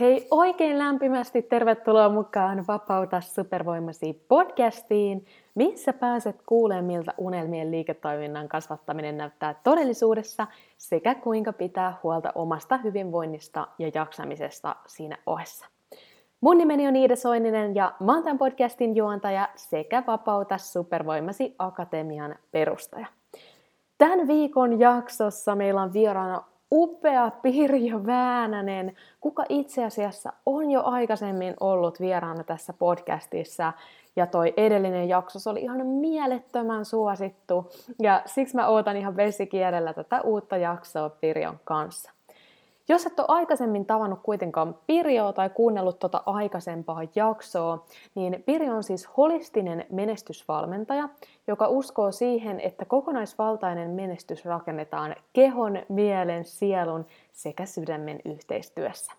Hei, oikein lämpimästi tervetuloa mukaan Vapauta supervoimasi podcastiin, missä pääset kuulemaan, miltä unelmien liiketoiminnan kasvattaminen näyttää todellisuudessa sekä kuinka pitää huolta omasta hyvinvoinnista ja jaksamisesta siinä ohessa. Mun nimeni on Iida Soininen ja mä oon tämän podcastin juontaja sekä Vapauta supervoimasi akatemian perustaja. Tämän viikon jaksossa meillä on vieraana upea Pirjo Väänänen, kuka itse asiassa on jo aikaisemmin ollut vieraana tässä podcastissa. Ja toi edellinen jakso oli ihan mielettömän suosittu. Ja siksi mä ootan ihan vesikielellä tätä uutta jaksoa Pirjon kanssa. Jos et ole aikaisemmin tavannut kuitenkaan Pirjoa tai kuunnellut tuota aikaisempaa jaksoa, niin Pirjo on siis holistinen menestysvalmentaja, joka uskoo siihen, että kokonaisvaltainen menestys rakennetaan kehon, mielen, sielun sekä sydämen yhteistyössä.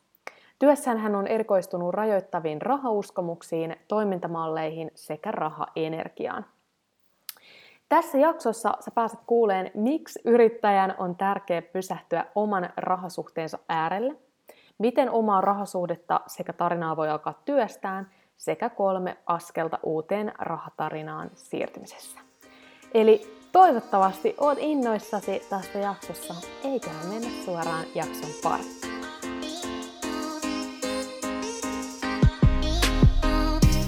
Työssään hän on erikoistunut rajoittaviin rahauskomuksiin, toimintamalleihin sekä rahaenergiaan. Tässä jaksossa sä pääset kuuleen, miksi yrittäjän on tärkeää pysähtyä oman rahasuhteensa äärelle, miten omaa rahasuhdetta sekä tarinaa voi alkaa työstään, sekä kolme askelta uuteen rahatarinaan siirtymisessä. Eli toivottavasti oot innoissasi tästä jaksossa, eiköhän mennä suoraan jakson pariin.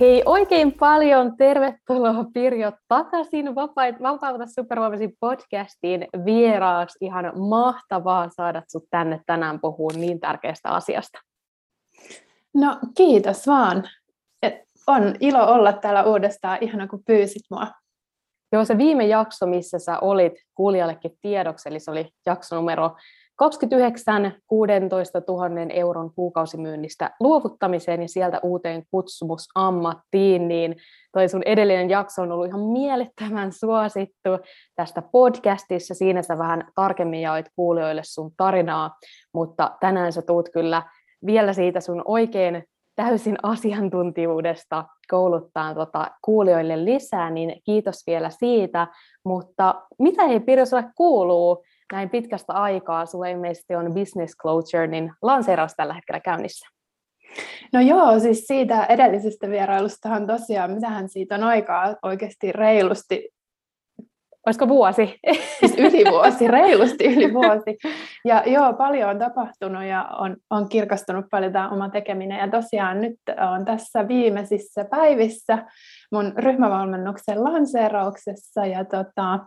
Hei, oikein paljon tervetuloa Pirjo takaisin Vapauta supervoimasi podcastiin vieraaksi. Ihan mahtavaa saada sinut tänne tänään puhumaan niin tärkeästä asiasta. No kiitos vaan. Et on ilo olla täällä uudestaan, ihana kun pyysit mua. Joo, se viime jakso, missä sä olit kuulijallekin tiedoksi, eli se oli jakso numero 29 16 000 euron kuukausimyynnistä luovuttamiseen ja sieltä uuteen kutsumusammattiin, niin toi sun edellinen jakso on ollut ihan mielettömän suosittu tästä podcastissa. Siinä sä vähän tarkemmin jaoit kuulijoille sun tarinaa, mutta tänään sä tuut kyllä vielä siitä sun oikein täysin asiantuntijuudesta kouluttaa tota kuulijoille lisää, niin kiitos vielä siitä. Mutta mitä ei Pirjo kuuluu näin pitkästä aikaa sulla ilmeisesti on Business Closure, niin lanseeraus tällä hetkellä käynnissä. No joo, siis siitä edellisestä vierailustahan tosiaan, mitähän siitä on aikaa oikeasti reilusti. Olisiko vuosi? Siis yli vuosi, reilusti yli vuosi. Ja joo, paljon on tapahtunut ja on, on kirkastunut paljon tämä oma tekeminen. Ja tosiaan nyt on tässä viimeisissä päivissä mun ryhmävalmennuksen lanseerauksessa. Ja tota,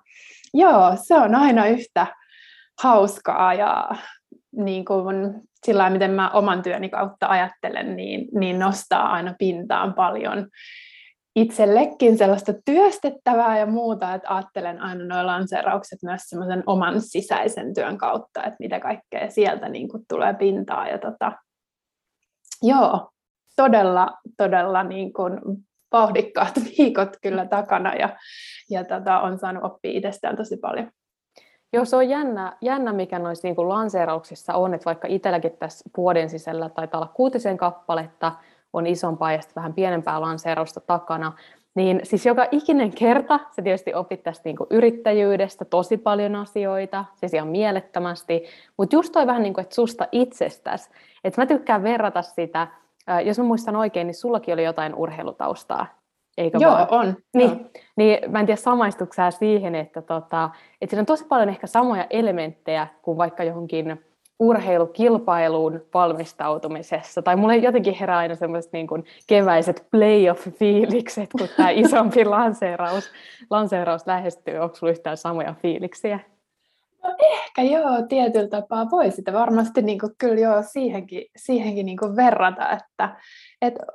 joo, se on aina yhtä hauskaa ja niin kuin sillä miten mä oman työni kautta ajattelen, niin, niin nostaa aina pintaan paljon itsellekin sellaista työstettävää ja muuta, että ajattelen aina nuo lanseeraukset myös semmoisen oman sisäisen työn kautta, että mitä kaikkea sieltä niin kuin tulee pintaan. Ja tota, joo, todella, todella niin kuin vauhdikkaat viikot kyllä takana ja, ja tota, on saanut oppia itsestään tosi paljon. Joo, se on jännä, jännä mikä noissa niin kuin lanseerauksissa on, että vaikka itselläkin tässä vuoden sisällä taitaa olla kuutisen kappaletta, on isompaa ja vähän pienempää lanseerausta takana, niin siis joka ikinen kerta sä tietysti opit tästä niin kuin yrittäjyydestä tosi paljon asioita, siis ihan mielettömästi, mutta just toi vähän niin kuin, että susta itsestäsi, että mä tykkään verrata sitä, jos mä muistan oikein, niin sullakin oli jotain urheilutaustaa, Eikö Joo, vaan? on. Niin, Joo. niin mä en tiedä samaistuksää siihen, että, tota, että siinä on tosi paljon ehkä samoja elementtejä kuin vaikka johonkin urheilukilpailuun valmistautumisessa, tai mulle jotenkin herää aina semmoiset niin kuin keväiset playoff-fiilikset, kun tämä isompi lanseeraus, lanseeraus lähestyy. Onko sinulla yhtään samoja fiiliksiä? No ehkä joo, tietyllä tapaa voi sitä varmasti niin kuin, kyllä joo siihenkin, siihenkin niin kuin verrata, että, että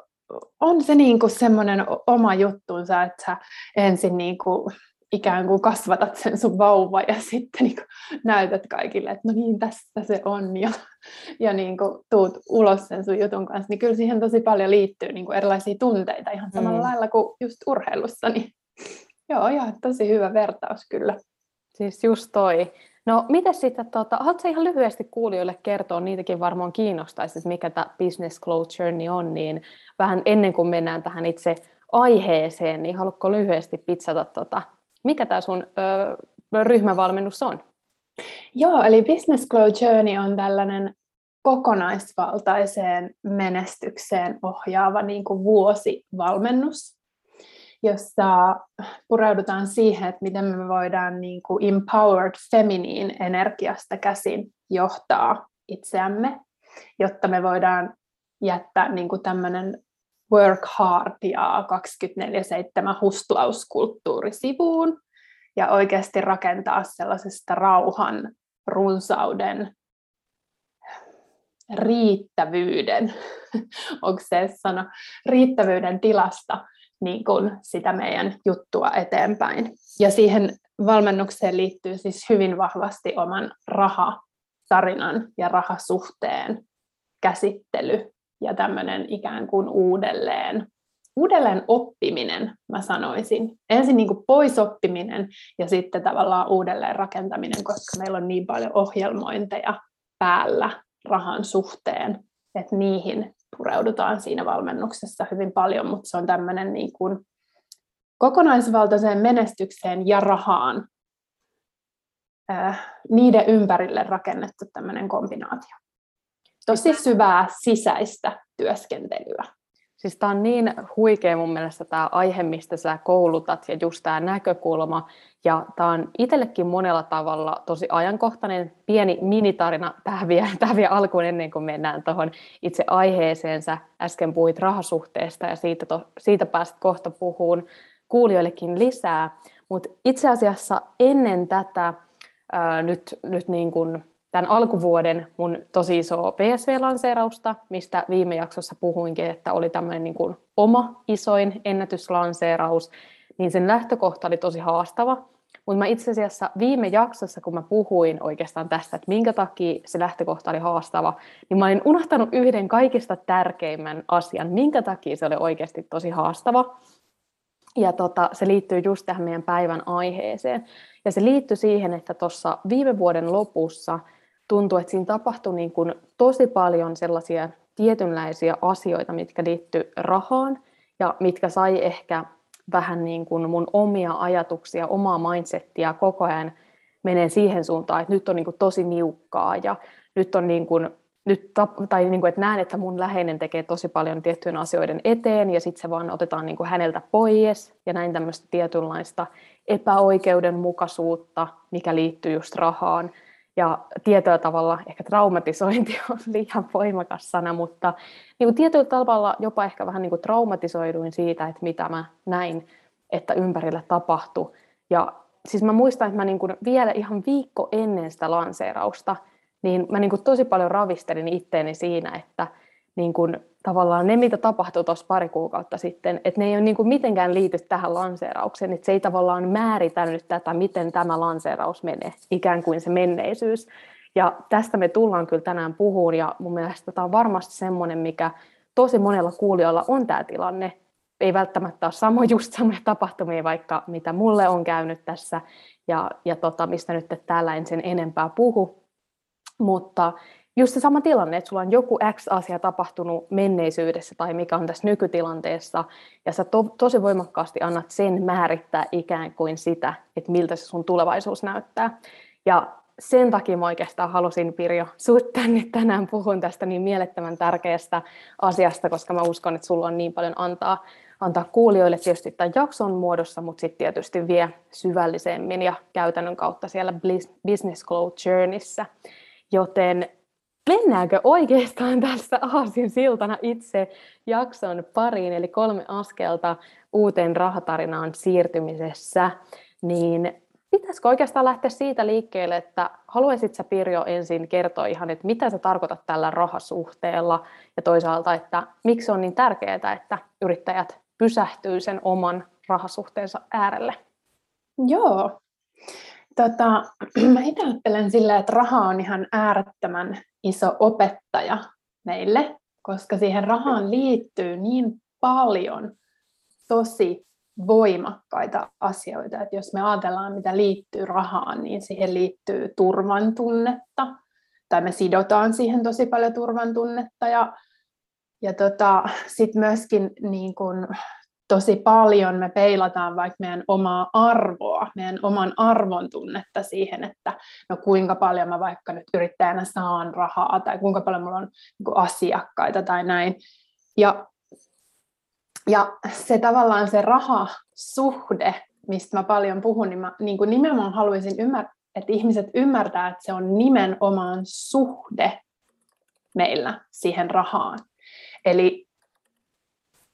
on se niin kuin semmoinen oma juttunsa, että sä ensin niin kuin ikään kuin kasvatat sen sun vauva ja sitten niin näytät kaikille, että no niin, tässä se on ja, ja niin kuin tuut ulos sen sun jutun kanssa, niin kyllä siihen tosi paljon liittyy niin kuin erilaisia tunteita ihan samalla mm. lailla kuin just urheilussa, niin joo, ihan tosi hyvä vertaus kyllä. Siis just toi. No, miten sitten, tuota, haluatko ihan lyhyesti kuulijoille kertoa, niitäkin varmaan kiinnostaisi, että mikä tämä Business Glow Journey on, niin vähän ennen kuin mennään tähän itse aiheeseen, niin haluatko lyhyesti pitsata, tuota, mikä tämä sun ö, ryhmävalmennus on? Joo, eli Business Glow Journey on tällainen kokonaisvaltaiseen menestykseen ohjaava niin kuin vuosivalmennus jossa pureudutaan siihen, että miten me voidaan niin kuin empowered feminine energiasta käsin johtaa itseämme, jotta me voidaan jättää niin kuin tämmöinen work hard ja 24-7 hustlauskulttuuri sivuun ja oikeasti rakentaa sellaisesta rauhan, runsauden, riittävyyden, onko se sana, riittävyyden tilasta niin kuin sitä meidän juttua eteenpäin. Ja siihen valmennukseen liittyy siis hyvin vahvasti oman rahatarinan ja rahasuhteen käsittely ja tämmöinen ikään kuin uudelleen, uudelleen oppiminen, mä sanoisin. Ensin niin kuin pois oppiminen ja sitten tavallaan uudelleen rakentaminen, koska meillä on niin paljon ohjelmointeja päällä rahan suhteen, että niihin pureudutaan siinä valmennuksessa hyvin paljon, mutta se on tämmöinen niin kuin kokonaisvaltaiseen menestykseen ja rahaan niiden ympärille rakennettu tämmöinen kombinaatio. Tosi syvää sisäistä työskentelyä. Siis tämä on niin huikea mun mielestä tämä aihe, mistä sä koulutat ja just tämä näkökulma. Ja tämä on itsellekin monella tavalla tosi ajankohtainen pieni minitarina vielä, tähän vielä alkuun ennen kuin mennään tuohon itse aiheeseen. Sä äsken puhuit rahasuhteesta ja siitä, to, siitä pääsit kohta puhuun kuulijoillekin lisää. Mutta itse asiassa ennen tätä ää, nyt, nyt niin kuin tämän alkuvuoden mun tosi iso PSV-lanseerausta, mistä viime jaksossa puhuinkin, että oli tämmöinen niin kuin oma isoin ennätyslanseeraus, niin sen lähtökohta oli tosi haastava. Mutta mä itse asiassa viime jaksossa, kun mä puhuin oikeastaan tästä, että minkä takia se lähtökohta oli haastava, niin mä olin unohtanut yhden kaikista tärkeimmän asian, minkä takia se oli oikeasti tosi haastava. Ja tota, se liittyy just tähän meidän päivän aiheeseen. Ja se liittyy siihen, että tuossa viime vuoden lopussa – tuntui, että siinä tapahtui niin kuin tosi paljon sellaisia tietynlaisia asioita, mitkä liittyy rahaan ja mitkä sai ehkä vähän niin kuin mun omia ajatuksia, omaa mindsettiä koko ajan menee siihen suuntaan, että nyt on niin kuin tosi niukkaa ja nyt on niin kuin, nyt, tai niin kuin, että näen, että mun läheinen tekee tosi paljon tiettyjen asioiden eteen ja sitten se vaan otetaan niin kuin häneltä pois ja näin tämmöistä tietynlaista epäoikeudenmukaisuutta, mikä liittyy just rahaan. Ja tietyllä tavalla ehkä traumatisointi on liian voimakas sana, mutta niin kuin tietyllä tavalla jopa ehkä vähän niin kuin traumatisoiduin siitä, että mitä mä näin, että ympärillä tapahtui. Ja siis mä muistan, että mä niin kuin vielä ihan viikko ennen sitä lanseerausta, niin mä niin kuin tosi paljon ravistelin itteeni siinä, että niin kuin tavallaan ne, mitä tapahtui tuossa pari kuukautta sitten, että ne ei ole niin kuin mitenkään liity tähän lanseeraukseen, että se ei tavallaan määritä nyt tätä, miten tämä lanseeraus menee, ikään kuin se menneisyys. Ja tästä me tullaan kyllä tänään puhumaan, ja mun mielestä tämä on varmasti semmoinen, mikä tosi monella kuulijalla on tämä tilanne. Ei välttämättä ole samo, just samoja tapahtumia, vaikka mitä mulle on käynyt tässä, ja, ja tota, mistä nyt täällä en sen enempää puhu. Mutta just se sama tilanne, että sulla on joku X-asia tapahtunut menneisyydessä tai mikä on tässä nykytilanteessa, ja sä to, tosi voimakkaasti annat sen määrittää ikään kuin sitä, että miltä se sun tulevaisuus näyttää. Ja sen takia mä oikeastaan halusin, Pirjo, sut tänne tänään puhun tästä niin mielettömän tärkeästä asiasta, koska mä uskon, että sulla on niin paljon antaa, antaa kuulijoille tietysti tämän jakson muodossa, mutta sitten tietysti vie syvällisemmin ja käytännön kautta siellä Business Glow Journeyssä. Joten mennäänkö oikeastaan tässä aasin siltana itse jakson pariin, eli kolme askelta uuteen rahatarinaan siirtymisessä, niin pitäisikö oikeastaan lähteä siitä liikkeelle, että haluaisit sä Pirjo ensin kertoa ihan, että mitä sä tarkoitat tällä rahasuhteella ja toisaalta, että miksi on niin tärkeää, että yrittäjät pysähtyy sen oman rahasuhteensa äärelle? Joo. Tota, mä itse ajattelen sillä, että raha on ihan äärettömän iso opettaja meille, koska siihen rahaan liittyy niin paljon tosi voimakkaita asioita. Että jos me ajatellaan, mitä liittyy rahaan, niin siihen liittyy turvan tunnetta, tai me sidotaan siihen tosi paljon turvan tunnetta, ja, ja tota, sitten myöskin niin kun, tosi paljon me peilataan vaikka meidän omaa arvoa, meidän oman arvon tunnetta siihen, että no kuinka paljon mä vaikka nyt yrittäjänä saan rahaa, tai kuinka paljon mulla on niin asiakkaita tai näin. Ja ja se tavallaan se rahasuhde, mistä mä paljon puhun, niin mä niin kuin nimenomaan haluaisin ymmärtää, että ihmiset ymmärtää, että se on nimenomaan suhde meillä siihen rahaan. Eli,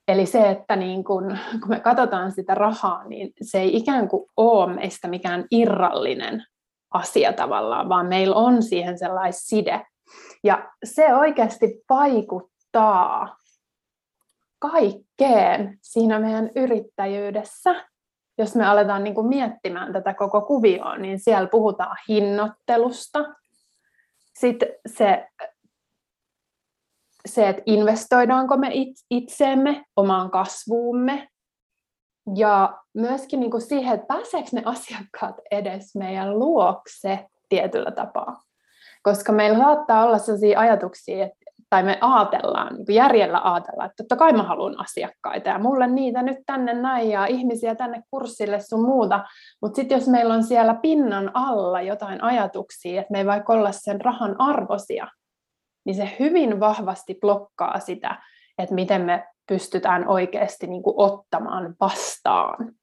eli se, että niin kun, kun me katsotaan sitä rahaa, niin se ei ikään kuin ole meistä mikään irrallinen asia tavallaan, vaan meillä on siihen sellainen side. Ja se oikeasti vaikuttaa kaikkeen siinä meidän yrittäjyydessä. Jos me aletaan niin kuin miettimään tätä koko kuvioa, niin siellä puhutaan hinnoittelusta. Sitten se, se että investoidaanko me itseemme, omaan kasvuumme, ja myöskin niin kuin siihen, että pääseekö ne asiakkaat edes meidän luokse tietyllä tapaa. Koska meillä saattaa olla sellaisia ajatuksia, että tai me ajatellaan, niin järjellä ajatellaan, että totta kai mä haluan asiakkaita ja mulle niitä nyt tänne näin ja ihmisiä tänne kurssille sun muuta, mutta sitten jos meillä on siellä pinnan alla jotain ajatuksia, että me ei vaikka olla sen rahan arvosia, niin se hyvin vahvasti blokkaa sitä, että miten me pystytään oikeasti niin kuin ottamaan vastaan.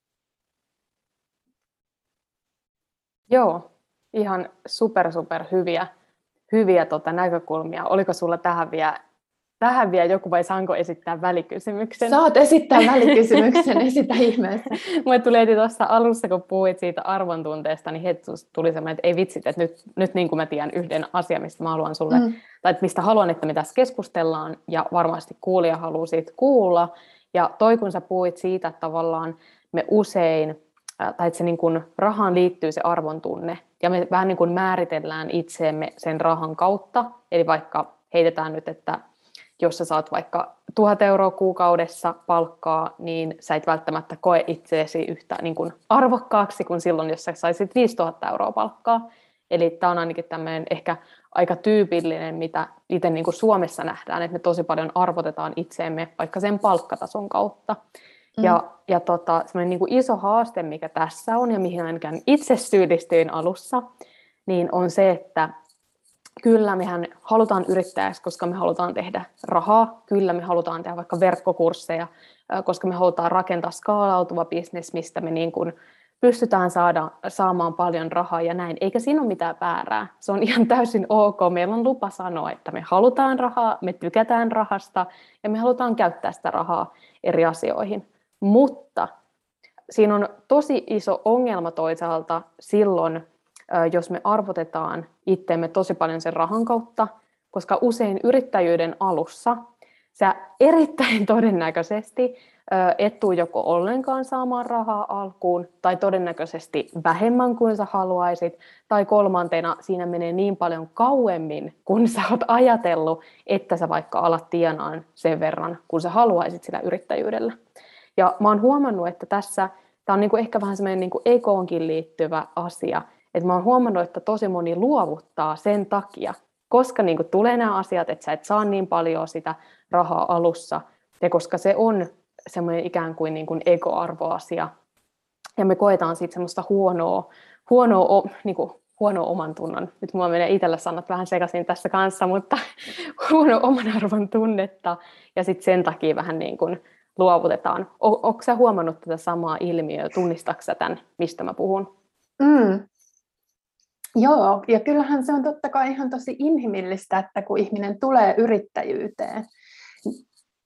Joo, ihan super super hyviä hyviä tota, näkökulmia. Oliko sulla tähän vielä, tähän vielä joku vai saanko esittää välikysymyksen? Saat esittää välikysymyksen, esitä ihmeessä. Mulle tuli heti tuossa alussa, kun puhuit siitä arvontunteesta, niin heti tuli semmoinen, että ei vitsit, että nyt, nyt niin kuin mä tiedän yhden asian, mistä mä haluan sulle, mm. tai mistä haluan, että me tässä keskustellaan, ja varmasti kuulija haluaa siitä kuulla. Ja toi, kun sä puhuit siitä, että tavallaan me usein tai että se niin kuin, rahaan liittyy se arvon tunne, ja me vähän niin kuin määritellään itseemme sen rahan kautta, eli vaikka heitetään nyt, että jos sä saat vaikka tuhat euroa kuukaudessa palkkaa, niin sä et välttämättä koe itseesi yhtä niin kuin arvokkaaksi kuin silloin, jos sä saisit 5000 euroa palkkaa. Eli tämä on ainakin tämmöinen ehkä aika tyypillinen, mitä itse niin kuin Suomessa nähdään, että me tosi paljon arvotetaan itseemme vaikka sen palkkatason kautta. Mm. Ja, ja tota, niin kuin iso haaste, mikä tässä on ja mihin ainakin itse syyllistyin alussa, niin on se, että kyllä mehän halutaan yrittäjäksi, koska me halutaan tehdä rahaa. Kyllä me halutaan tehdä vaikka verkkokursseja, koska me halutaan rakentaa skaalautuva bisnes, mistä me niin kuin pystytään saada, saamaan paljon rahaa ja näin. Eikä siinä ole mitään väärää. Se on ihan täysin ok. Meillä on lupa sanoa, että me halutaan rahaa, me tykätään rahasta ja me halutaan käyttää sitä rahaa eri asioihin. Mutta siinä on tosi iso ongelma toisaalta silloin, jos me arvotetaan itteemme tosi paljon sen rahan kautta, koska usein yrittäjyyden alussa sä erittäin todennäköisesti et tuu joko ollenkaan saamaan rahaa alkuun, tai todennäköisesti vähemmän kuin sä haluaisit, tai kolmantena siinä menee niin paljon kauemmin, kun sä oot ajatellut, että sä vaikka alat tienaan sen verran, kun sä haluaisit sillä yrittäjyydellä. Ja mä oon huomannut, että tässä tämä on niinku ehkä vähän semmoinen niinku ekoonkin liittyvä asia, että mä oon huomannut, että tosi moni luovuttaa sen takia, koska niinku tulee nämä asiat, että sä et saa niin paljon sitä rahaa alussa, ja koska se on semmoinen ikään kuin, niin kuin ekoarvoasia, ja me koetaan siitä semmoista huonoa, huonoa, niin kuin, huonoa oman tunnon. Nyt mulla menee itsellä sanat vähän sekaisin tässä kanssa, mutta huono oman arvon tunnetta, ja sitten sen takia vähän niin kuin luovutetaan. Onko sä huomannut tätä samaa ilmiöä? Tunnistatko tämän, mistä mä puhun? Mm. Joo, ja kyllähän se on totta kai ihan tosi inhimillistä, että kun ihminen tulee yrittäjyyteen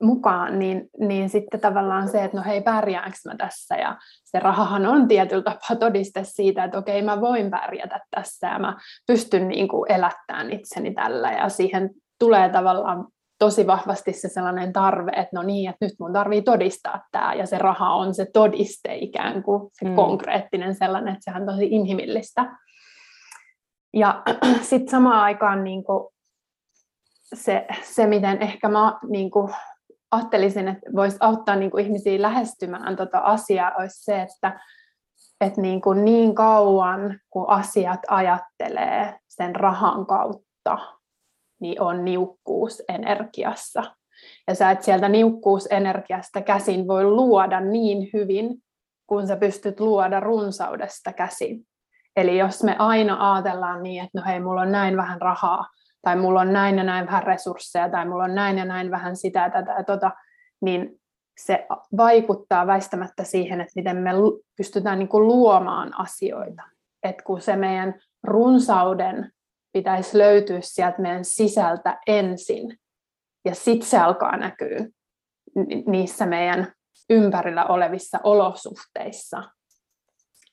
mukaan, niin, niin sitten tavallaan se, että no hei, pärjäänkö mä tässä, ja se rahahan on tietyllä tapaa todiste siitä, että okei, mä voin pärjätä tässä, ja mä pystyn niin kuin elättämään itseni tällä, ja siihen tulee tavallaan tosi vahvasti se sellainen tarve, että no niin, että nyt mun tarvii todistaa tämä, ja se raha on se todiste ikään kuin, se mm. konkreettinen sellainen, että sehän on tosi inhimillistä. Ja sitten samaan aikaan niin kuin se, se, miten ehkä mä niin kuin ajattelisin, että voisi auttaa niin kuin ihmisiä lähestymään tuota asiaa, olisi se, että, että niin, kuin niin kauan kun asiat ajattelee sen rahan kautta, niin on niukkuus energiassa. Ja sä et sieltä niukkuusenergiasta käsin voi luoda niin hyvin, kun sä pystyt luoda runsaudesta käsin. Eli jos me aina ajatellaan niin, että no hei, mulla on näin vähän rahaa, tai mulla on näin ja näin vähän resursseja, tai mulla on näin ja näin vähän sitä tätä ja tota, niin se vaikuttaa väistämättä siihen, että miten me pystytään niin kuin luomaan asioita. Että kun se meidän runsauden pitäisi löytyä sieltä meidän sisältä ensin, ja sitten se alkaa näkyä niissä meidän ympärillä olevissa olosuhteissa,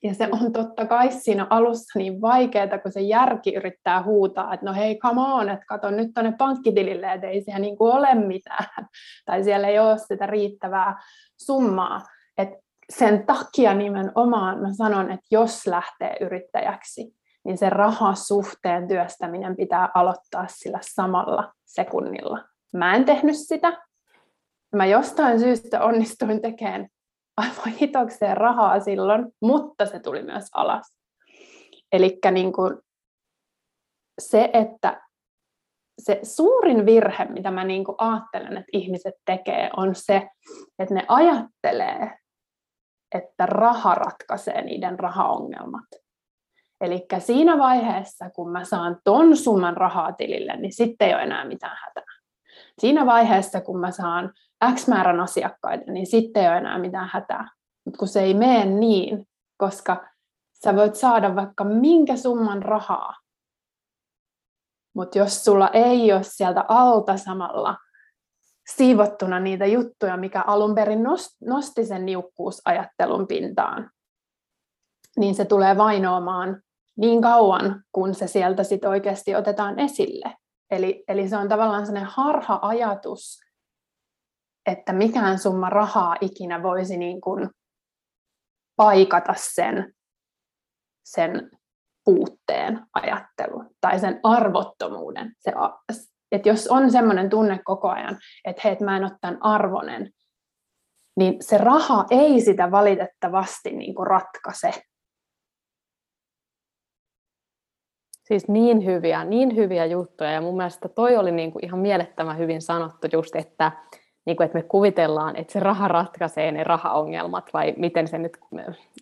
ja se on totta kai siinä alussa niin vaikeaa, kun se järki yrittää huutaa, että no hei, come on, että kato nyt tuonne pankkitilille, että ei siellä niin kuin ole mitään. Tai siellä ei ole sitä riittävää summaa. Et sen takia nimenomaan mä sanon, että jos lähtee yrittäjäksi, niin se rahasuhteen työstäminen pitää aloittaa sillä samalla sekunnilla. Mä en tehnyt sitä. Mä jostain syystä onnistuin tekemään aivan hitokseen rahaa silloin, mutta se tuli myös alas. Eli niin se, että se suurin virhe, mitä mä niin kuin ajattelen, että ihmiset tekee, on se, että ne ajattelee, että raha ratkaisee niiden rahaongelmat. Eli siinä vaiheessa, kun mä saan ton summan rahaa tilille, niin sitten ei ole enää mitään hätää. Siinä vaiheessa, kun mä saan X määrän asiakkaita, niin sitten ei ole enää mitään hätää. Mutta kun se ei mene niin, koska sä voit saada vaikka minkä summan rahaa, mutta jos sulla ei ole sieltä alta samalla siivottuna niitä juttuja, mikä alun perin nosti sen niukkuusajattelun pintaan, niin se tulee vainoamaan niin kauan, kun se sieltä sit oikeasti otetaan esille. Eli, eli se on tavallaan sellainen harha-ajatus, että mikään summa rahaa ikinä voisi niin kuin paikata sen, sen puutteen ajattelu tai sen arvottomuuden. Se, että jos on sellainen tunne koko ajan, että hei, mä en ole tämän arvonen, niin se raha ei sitä valitettavasti niin kuin ratkaise. Siis niin hyviä, niin hyviä juttuja ja mun mielestä toi oli niin kuin ihan mielettömän hyvin sanottu just, että, niin kuin, että me kuvitellaan, että se raha ratkaisee ne rahaongelmat, vai miten se nyt,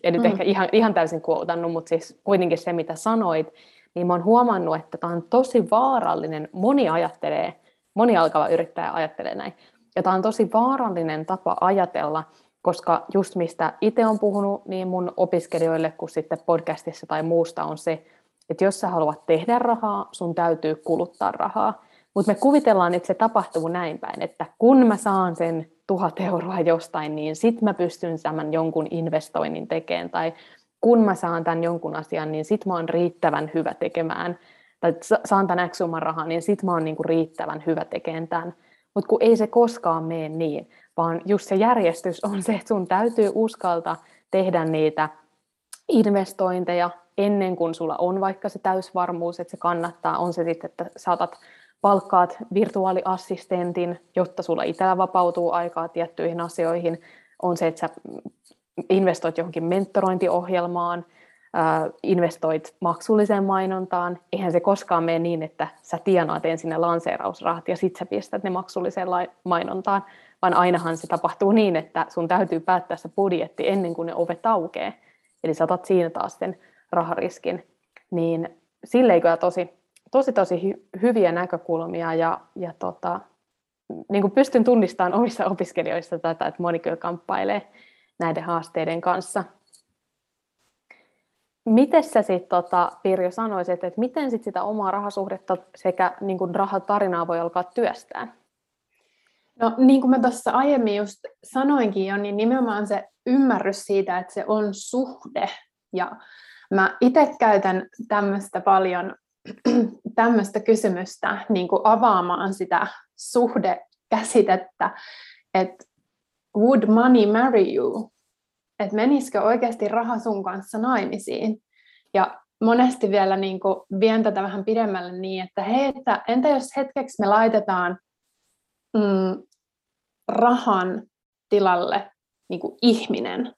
en nyt mm. ehkä ihan, ihan täysin kuotannut, mutta siis kuitenkin se, mitä sanoit, niin mä oon huomannut, että tämä on tosi vaarallinen, moni ajattelee, moni alkava yrittäjä ajattelee näin, ja tämä on tosi vaarallinen tapa ajatella, koska just mistä itse on puhunut niin mun opiskelijoille kuin sitten podcastissa tai muusta on se, että jos sä haluat tehdä rahaa, sun täytyy kuluttaa rahaa. Mutta me kuvitellaan, että se tapahtuu näin päin, että kun mä saan sen tuhat euroa jostain, niin sit mä pystyn tämän jonkun investoinnin tekemään, tai kun mä saan tämän jonkun asian, niin sit mä oon riittävän hyvä tekemään, tai saan tämän X summan rahaa, niin sit mä oon niinku riittävän hyvä tekemään tämän. Mutta kun ei se koskaan mene niin, vaan just se järjestys on se, että sun täytyy uskalta tehdä niitä investointeja ennen kuin sulla on vaikka se täysvarmuus, että se kannattaa, on se sitten, että saatat palkkaat virtuaaliassistentin, jotta sulla itsellä vapautuu aikaa tiettyihin asioihin. On se, että sä investoit johonkin mentorointiohjelmaan, investoit maksulliseen mainontaan. Eihän se koskaan mene niin, että sä tienaat ensin ne lanseerausrahat ja sitten sä pistät ne maksulliseen mainontaan, vaan ainahan se tapahtuu niin, että sun täytyy päättää se budjetti ennen kuin ne ovet aukeaa. Eli sä otat siinä taas sen rahariskin. Niin sille ei kyllä tosi tosi tosi hy- hyviä näkökulmia ja, ja tota, niin kuin pystyn tunnistamaan omissa opiskelijoissa tätä, että moni kyllä kamppailee näiden haasteiden kanssa. miten sä sitten, tota, Pirjo, sanoisit, että miten sit sitä omaa rahasuhdetta sekä niin kuin rahatarinaa voi alkaa työstää? No niin kuin mä tuossa aiemmin just sanoinkin jo, niin nimenomaan se ymmärrys siitä, että se on suhde. Ja mä itse käytän tämmöistä paljon, tämmöistä kysymystä niin kuin avaamaan sitä suhdekäsitettä, että would money marry you? Että menisikö oikeasti raha sun kanssa naimisiin? Ja monesti vielä niin kuin vien tätä vähän pidemmälle niin, että hei, että entä jos hetkeksi me laitetaan mm, rahan tilalle niin kuin ihminen,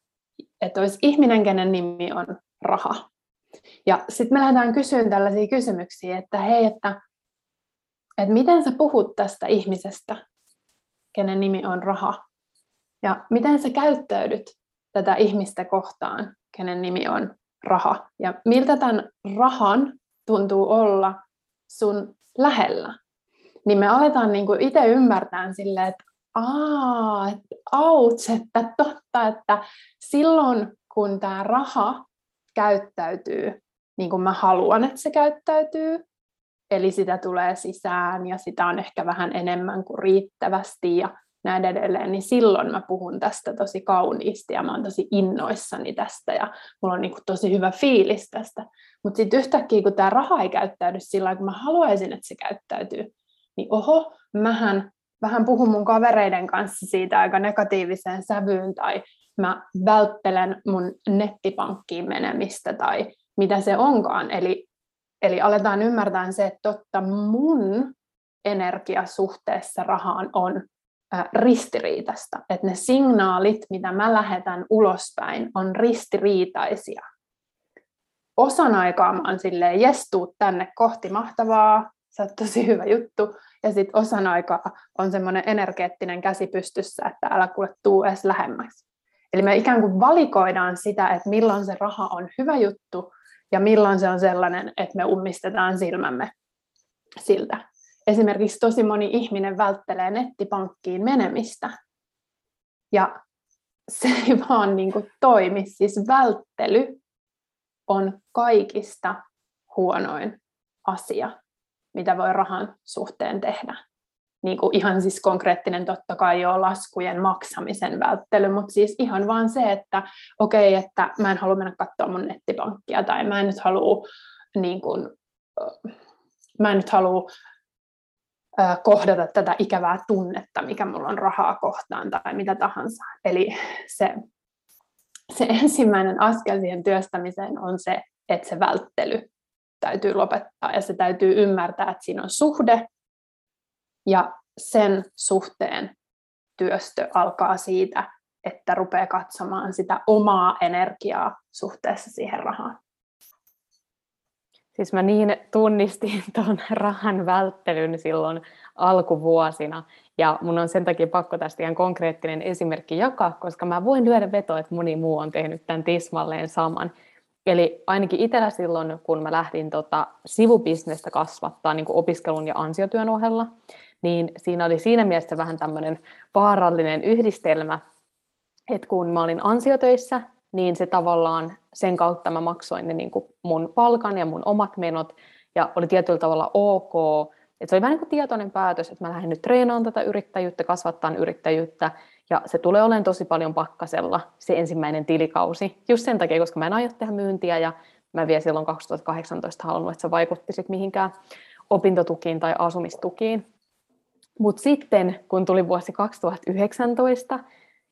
että olisi ihminen, kenen nimi on raha. Ja sitten me lähdetään kysymään tällaisia kysymyksiä, että hei, että, että miten sä puhut tästä ihmisestä, kenen nimi on raha? Ja miten sä käyttäydyt tätä ihmistä kohtaan, kenen nimi on raha? Ja miltä tämän rahan tuntuu olla sun lähellä? Niin me aletaan niin kuin itse ymmärtämään silleen, että aa, auts, että totta, että silloin kun tämä raha käyttäytyy niin kuin mä haluan, että se käyttäytyy, eli sitä tulee sisään ja sitä on ehkä vähän enemmän kuin riittävästi ja näin edelleen, niin silloin mä puhun tästä tosi kauniisti ja mä oon tosi innoissani tästä ja mulla on niin kuin tosi hyvä fiilis tästä. Mutta sitten yhtäkkiä, kun tämä raha ei käyttäydy sillä kun mä haluaisin, että se käyttäytyy, niin oho, mähän vähän puhun mun kavereiden kanssa siitä aika negatiiviseen sävyyn tai mä välttelen mun nettipankkiin menemistä tai mitä se onkaan. Eli, eli aletaan ymmärtää se, että totta mun energia suhteessa rahaan on ristiriitasta. Että ne signaalit, mitä mä lähetän ulospäin, on ristiriitaisia. Osan aikaa mä oon silleen, jes, tänne kohti mahtavaa, sä oot tosi hyvä juttu. Ja sitten osan aikaa on semmoinen energeettinen käsi pystyssä, että älä kuule tuu edes lähemmäksi. Eli me ikään kuin valikoidaan sitä, että milloin se raha on hyvä juttu ja milloin se on sellainen, että me ummistetaan silmämme siltä. Esimerkiksi tosi moni ihminen välttelee nettipankkiin menemistä. Ja se ei vaan niin kuin toimi. Siis välttely on kaikista huonoin asia mitä voi rahan suhteen tehdä. Niin kuin ihan siis konkreettinen totta kai jo laskujen maksamisen välttely, mutta siis ihan vaan se, että okei, okay, että mä en halua mennä katsoa mun nettipankkia tai mä en nyt halua niin kuin, mä en nyt halua kohdata tätä ikävää tunnetta, mikä mulla on rahaa kohtaan tai mitä tahansa. Eli se, se ensimmäinen askel siihen työstämiseen on se, että se välttely täytyy lopettaa ja se täytyy ymmärtää, että siinä on suhde ja sen suhteen työstö alkaa siitä, että rupeaa katsomaan sitä omaa energiaa suhteessa siihen rahaan. Siis mä niin tunnistin tuon rahan välttelyn silloin alkuvuosina, ja mun on sen takia pakko tästä ihan konkreettinen esimerkki jakaa, koska mä voin lyödä vetoa, että moni muu on tehnyt tämän tismalleen saman. Eli ainakin itsellä silloin, kun mä lähdin tota sivubisnestä kasvattaa niin kuin opiskelun ja ansiotyön ohella, niin siinä oli siinä mielessä vähän tämmöinen vaarallinen yhdistelmä, että kun mä olin ansiotöissä, niin se tavallaan sen kautta mä maksoin ne niin kuin mun palkan ja mun omat menot, ja oli tietyllä tavalla ok, että se oli vähän niin kuin tietoinen päätös, että mä lähden nyt treenaamaan tätä yrittäjyyttä, kasvattaa yrittäjyyttä, ja se tulee olemaan tosi paljon pakkasella se ensimmäinen tilikausi, just sen takia, koska mä en aio tehdä myyntiä ja mä vielä silloin 2018 halunnut, että se vaikutti mihinkään opintotukiin tai asumistukiin. Mutta sitten, kun tuli vuosi 2019,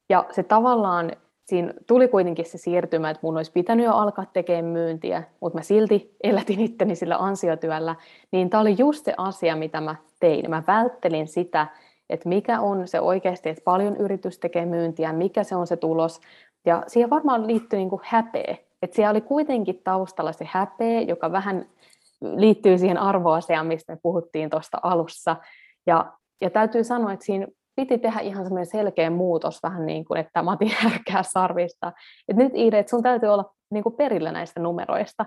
ja se tavallaan, siinä tuli kuitenkin se siirtymä, että mun olisi pitänyt jo alkaa tekemään myyntiä, mutta mä silti elätin itteni sillä ansiotyöllä, niin tämä oli just se asia, mitä mä tein. Mä välttelin sitä, että mikä on se oikeasti, että paljon yritys tekee myyntiä, mikä se on se tulos. Ja siihen varmaan liittyy niin häpeä. Että siellä oli kuitenkin taustalla se häpeä, joka vähän liittyy siihen arvoasiaan, mistä me puhuttiin tuosta alussa. Ja, ja täytyy sanoa, että siinä piti tehdä ihan semmoinen selkeä muutos, vähän niin kuin, että mä otin härkää sarvista. Että nyt Iide, että sun täytyy olla niin kuin perillä näistä numeroista.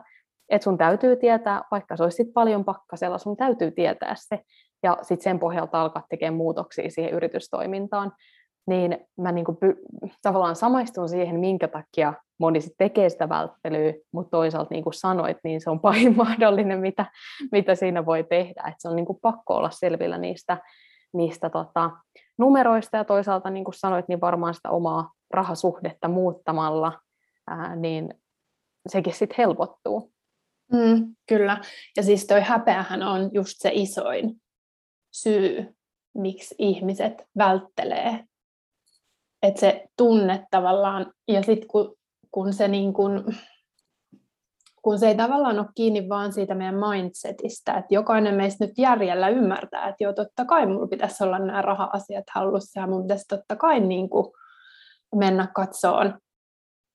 Että sun täytyy tietää, vaikka se olisi paljon pakkasella, sun täytyy tietää se, ja sitten sen pohjalta alkaa tekemään muutoksia siihen yritystoimintaan, niin mä niin kuin tavallaan samaistun siihen, minkä takia moni sitten tekee sitä välttelyä, mutta toisaalta niin kuin sanoit, niin se on pahin mahdollinen, mitä, mitä siinä voi tehdä. että se on niin kuin pakko olla selvillä niistä, niistä tota, numeroista ja toisaalta niin kuin sanoit, niin varmaan sitä omaa rahasuhdetta muuttamalla, ää, niin sekin sitten helpottuu. Mm, kyllä. Ja siis toi häpeähän on just se isoin syy, miksi ihmiset välttelee. Että se tunne tavallaan, ja sitten kun, kun se niin kun, kun se ei tavallaan ole kiinni vaan siitä meidän mindsetistä, että jokainen meistä nyt järjellä ymmärtää, että joo, totta kai mulla pitäisi olla nämä raha-asiat hallussa ja mun pitäisi totta kai niin kuin mennä katsoon,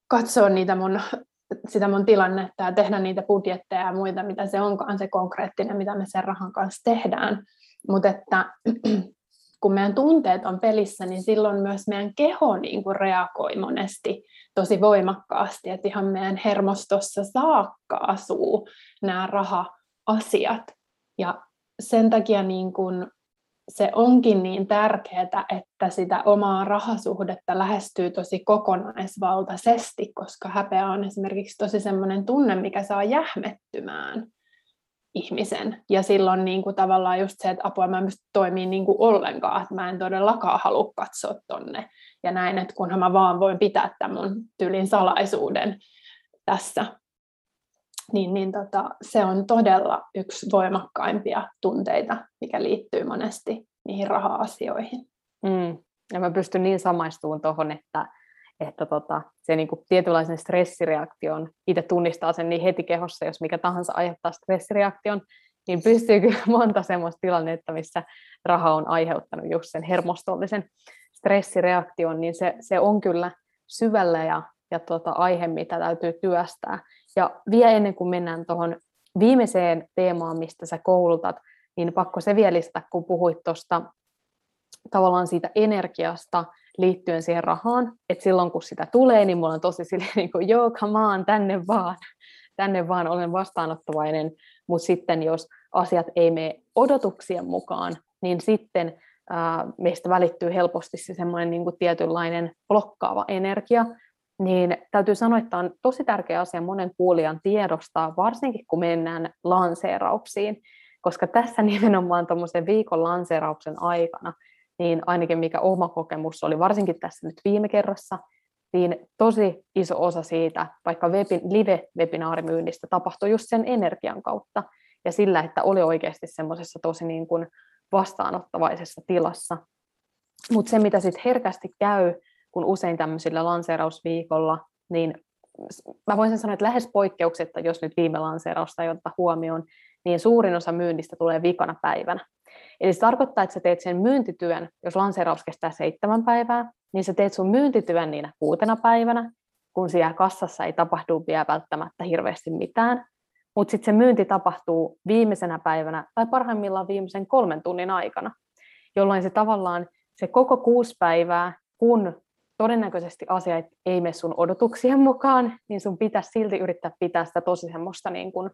katsoon niitä mun, sitä mun tilannetta ja tehdä niitä budjetteja ja muita, mitä se onkaan se konkreettinen, mitä me sen rahan kanssa tehdään. Mutta että kun meidän tunteet on pelissä, niin silloin myös meidän keho niin kuin reagoi monesti tosi voimakkaasti, että ihan meidän hermostossa saakka asuu nämä raha-asiat. Ja sen takia niin kuin se onkin niin tärkeää, että sitä omaa rahasuhdetta lähestyy tosi kokonaisvaltaisesti, koska häpeä on esimerkiksi tosi semmoinen tunne, mikä saa jähmettymään ihmisen. Ja silloin niin kuin tavallaan just se, että apua mä en pysty toimii niin kuin ollenkaan, että mä en todellakaan halua katsoa tonne. Ja näin, että kunhan mä vaan voin pitää tämän mun tyylin salaisuuden tässä. Niin, niin tota, se on todella yksi voimakkaimpia tunteita, mikä liittyy monesti niihin raha-asioihin. Mm. Ja mä pystyn niin samaistumaan tuohon, että että tota, se niin kuin tietynlaisen stressireaktion, itse tunnistaa sen niin heti kehossa, jos mikä tahansa aiheuttaa stressireaktion, niin pystyy kyllä monta semmoista tilannetta, missä raha on aiheuttanut just sen hermostollisen stressireaktion, niin se, se on kyllä syvällä ja, ja tota, aihe, mitä täytyy työstää. Ja vielä ennen kuin mennään tuohon viimeiseen teemaan, mistä sä koulutat, niin pakko se vielä lisätä, kun puhuit tuosta tavallaan siitä energiasta, liittyen siihen rahaan, että silloin kun sitä tulee, niin mulla on tosi silleen niin kuin, joo, come on, tänne vaan, tänne vaan olen vastaanottavainen, mutta sitten jos asiat ei mene odotuksien mukaan, niin sitten ää, meistä välittyy helposti se semmoinen niin kuin tietynlainen blokkaava energia, niin täytyy sanoa, että on tosi tärkeä asia monen kuulijan tiedostaa, varsinkin kun mennään lanseerauksiin, koska tässä nimenomaan tuommoisen viikon lanseerauksen aikana niin ainakin mikä oma kokemus oli, varsinkin tässä nyt viime kerrassa, niin tosi iso osa siitä, vaikka webi, live-webinaarimyynnistä tapahtui just sen energian kautta ja sillä, että oli oikeasti semmoisessa tosi niin kuin vastaanottavaisessa tilassa. Mutta se, mitä sitten herkästi käy, kun usein tämmöisillä lanseerausviikolla, niin mä voisin sanoa, että lähes poikkeuksetta, jos nyt viime lanseerausta ei huomioon, niin suurin osa myynnistä tulee vikana päivänä. Eli se tarkoittaa, että sä teet sen myyntityön, jos lanseeraus kestää seitsemän päivää, niin sä teet sun myyntityön niinä kuutena päivänä, kun siellä kassassa ei tapahdu vielä välttämättä hirveästi mitään. Mutta sitten se myynti tapahtuu viimeisenä päivänä tai parhaimmillaan viimeisen kolmen tunnin aikana, jolloin se tavallaan se koko kuusi päivää, kun todennäköisesti asiat ei mene sun odotuksien mukaan, niin sun pitäisi silti yrittää pitää sitä tosi semmoista niin kuin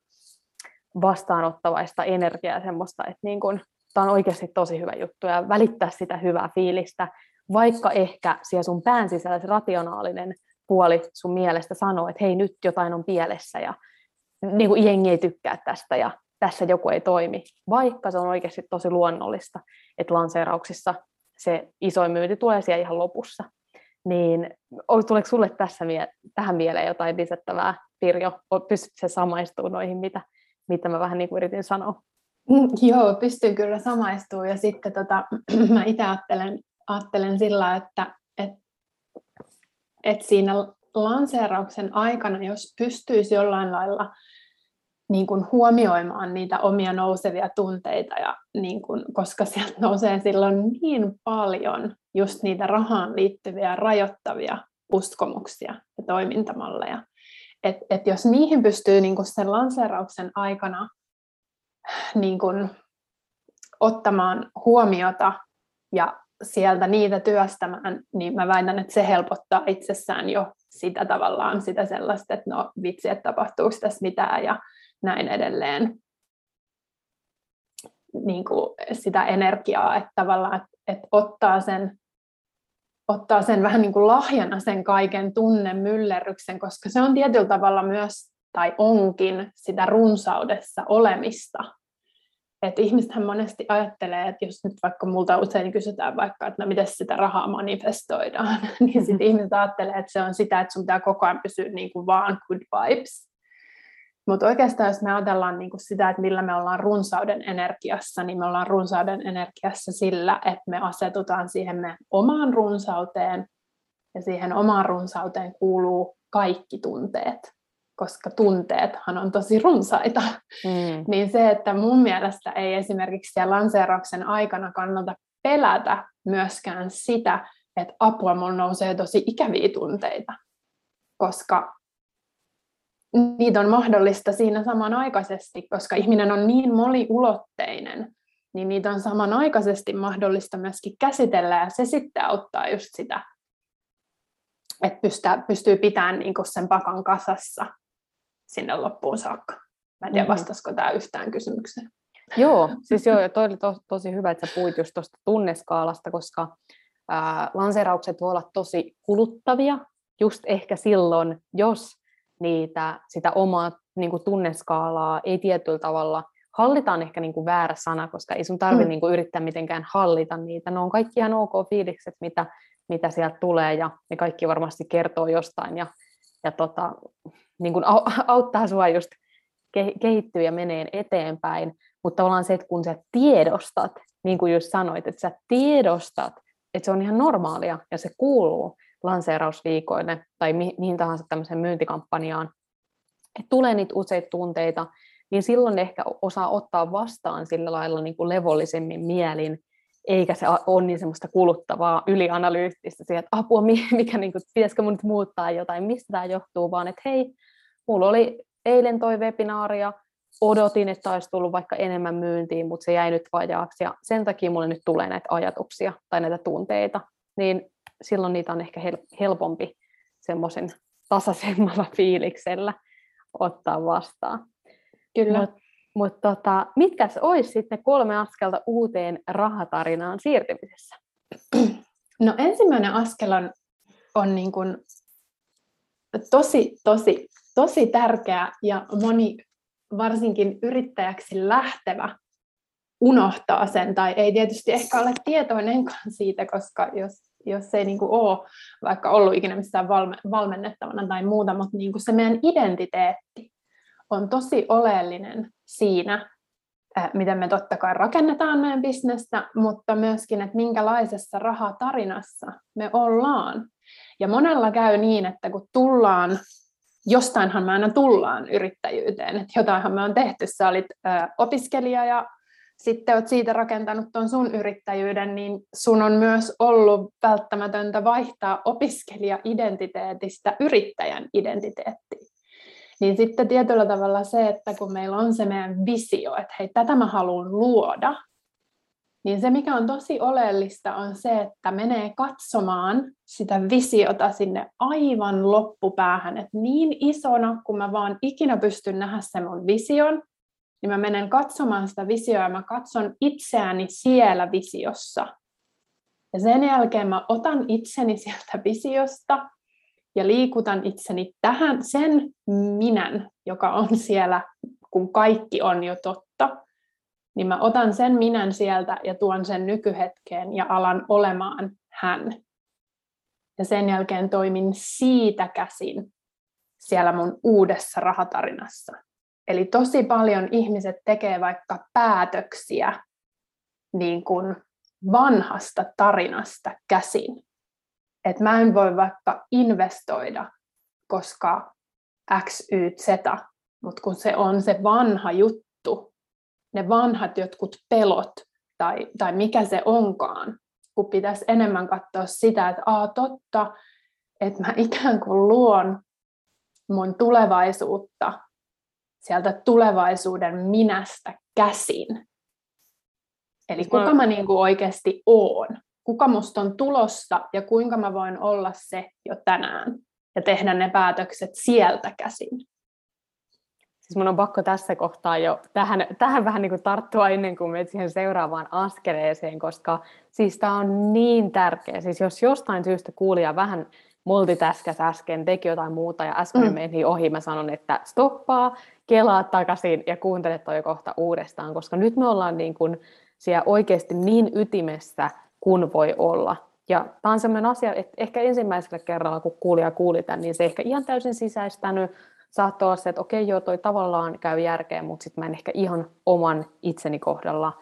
vastaanottavaista energiaa, semmoista, että niin kuin tämä on oikeasti tosi hyvä juttu ja välittää sitä hyvää fiilistä, vaikka ehkä siellä sun pään sisällä se rationaalinen puoli sun mielestä sanoo, että hei nyt jotain on pielessä ja niin kuin jengi ei tykkää tästä ja tässä joku ei toimi, vaikka se on oikeasti tosi luonnollista, että lanseerauksissa se isoin myynti tulee siellä ihan lopussa. Niin tuleeko sulle tässä tähän mieleen jotain lisättävää, Pirjo? Pystytkö samaistumaan noihin, mitä, mitä mä vähän niin kuin yritin sanoa? Mm, joo, pystyn kyllä samaistumaan. Ja sitten tota, mä itse ajattelen, ajattelen sillä, että et, et siinä lanseerauksen aikana, jos pystyisi jollain lailla niin kuin huomioimaan niitä omia nousevia tunteita, ja niin kuin, koska sieltä nousee silloin niin paljon just niitä rahaan liittyviä rajoittavia uskomuksia ja toimintamalleja. Et, et jos niihin pystyy niin kuin sen lanseerauksen aikana niin kuin, ottamaan huomiota ja sieltä niitä työstämään, niin mä väitän, että se helpottaa itsessään jo sitä tavallaan sitä sellaista, että no vitsi, että tapahtuuko tässä mitään ja näin edelleen. Niin kuin sitä energiaa, että tavallaan että, ottaa sen ottaa sen vähän niin kuin lahjana sen kaiken tunnemyllerryksen, koska se on tietyllä tavalla myös, tai onkin, sitä runsaudessa olemista. Et ihmisethän monesti ajattelee, että jos nyt vaikka multa usein kysytään vaikka, että no miten sitä rahaa manifestoidaan, niin sitten mm-hmm. ihmiset ajattelee, että se on sitä, että sun pitää koko ajan pysyä niin kuin vaan good vibes. Mutta oikeastaan jos me ajatellaan niin kuin sitä, että millä me ollaan runsauden energiassa, niin me ollaan runsauden energiassa sillä, että me asetutaan siihen me omaan runsauteen, ja siihen omaan runsauteen kuuluu kaikki tunteet, koska tunteethan on tosi runsaita. Mm. niin se, että mun mielestä ei esimerkiksi siellä lanseerauksen aikana kannata pelätä myöskään sitä, että apua, mulla nousee tosi ikäviä tunteita, koska niitä on mahdollista siinä samanaikaisesti, koska ihminen on niin moniulotteinen, niin niitä on samanaikaisesti mahdollista myöskin käsitellä ja se sitten auttaa just sitä, että pystyy, pystyy pitämään niin sen pakan kasassa sinne loppuun saakka. Mä en tiedä, mm-hmm. vastasiko tämä yhtään kysymykseen. Joo, siis joo, ja toi oli to, tosi hyvä, että sä puhuit just tuosta tunneskaalasta, koska ää, lanseeraukset voi olla tosi kuluttavia just ehkä silloin, jos niitä, sitä omaa niin kuin tunneskaalaa ei tietyllä tavalla hallita on ehkä niin kuin väärä sana, koska ei sun tarvitse mm. niin kuin yrittää mitenkään hallita niitä. Ne on kaikki ihan ok fiilikset, mitä, mitä sieltä tulee, ja ne kaikki varmasti kertoo jostain, ja, ja tota, niin kuin auttaa sua just kehittyä ja menee eteenpäin. Mutta tavallaan se, että kun sä tiedostat, niin kuin just sanoit, että sä tiedostat, että se on ihan normaalia ja se kuuluu, lanseerausviikoille tai mi- mihin tahansa tämmöiseen myyntikampanjaan, että tulee niitä useita tunteita, niin silloin ehkä osaa ottaa vastaan sillä lailla niin kuin levollisemmin mielin, eikä se ole niin semmoista kuluttavaa, ylianalyyttistä siihen, että apua, mikä, niin kuin, pitäisikö mun nyt muuttaa jotain, mistä tämä johtuu, vaan että hei, mulla oli eilen toi webinaaria, odotin, että olisi tullut vaikka enemmän myyntiin, mutta se jäi nyt vajaaksi, ja sen takia mulle nyt tulee näitä ajatuksia tai näitä tunteita, niin silloin niitä on ehkä helpompi semmoisen tasaisemmalla fiiliksellä ottaa vastaan. Kyllä. Mutta mut tota, mitkä olisi sitten kolme askelta uuteen rahatarinaan siirtymisessä? No ensimmäinen askel on, on niin kuin tosi, tosi, tosi tärkeä ja moni varsinkin yrittäjäksi lähtevä unohtaa sen, tai ei tietysti ehkä ole tietoinenkaan siitä, koska jos jos ei niin kuin ole vaikka ollut ikinä missään valme, valmennettavana tai muuta, mutta niin kuin se meidän identiteetti on tosi oleellinen siinä, miten me totta kai rakennetaan meidän bisnestä, mutta myöskin, että minkälaisessa rahatarinassa me ollaan. Ja monella käy niin, että kun tullaan, jostainhan me aina tullaan yrittäjyyteen, että jotainhan me on tehty. Sä olit opiskelija ja sitten olet siitä rakentanut tuon sun yrittäjyyden, niin sun on myös ollut välttämätöntä vaihtaa opiskelija-identiteetistä yrittäjän identiteettiin. Niin sitten tietyllä tavalla se, että kun meillä on se meidän visio, että hei, tätä mä haluan luoda, niin se mikä on tosi oleellista on se, että menee katsomaan sitä visiota sinne aivan loppupäähän, että niin isona kuin mä vaan ikinä pystyn nähdä sen mun vision, niin mä menen katsomaan sitä visioa ja mä katson itseäni siellä visiossa. Ja sen jälkeen mä otan itseni sieltä visiosta ja liikutan itseni tähän sen minän, joka on siellä, kun kaikki on jo totta, niin mä otan sen minän sieltä ja tuon sen nykyhetkeen ja alan olemaan hän. Ja sen jälkeen toimin siitä käsin siellä mun uudessa rahatarinassa. Eli tosi paljon ihmiset tekee vaikka päätöksiä niin kuin vanhasta tarinasta käsin. Että mä en voi vaikka investoida, koska X, Y, Z, mutta kun se on se vanha juttu, ne vanhat jotkut pelot tai, tai mikä se onkaan, kun pitäisi enemmän katsoa sitä, että a totta, että mä ikään kuin luon mun tulevaisuutta sieltä tulevaisuuden minästä käsin. Eli kuka mä niin kuin oikeasti oon, kuka musta on tulossa ja kuinka mä voin olla se jo tänään ja tehdä ne päätökset sieltä käsin. Siis mun on pakko tässä kohtaa jo tähän, tähän vähän niin kuin tarttua ennen kuin menet siihen seuraavaan askeleeseen, koska siis tämä on niin tärkeä. Siis jos jostain syystä kuulija vähän multitaskas äsken, teki jotain muuta ja äsken mm. meni ohi, mä sanon, että stoppaa, kelaa takaisin ja kuuntele toi kohta uudestaan, koska nyt me ollaan niin kuin siellä oikeasti niin ytimessä kuin voi olla. Ja tämä on sellainen asia, että ehkä ensimmäisellä kerralla, kun kuulija kuuli tämän, niin se ehkä ihan täysin sisäistänyt, saattoi olla se, että okei, joo, toi tavallaan käy järkeen, mutta sitten mä en ehkä ihan oman itseni kohdalla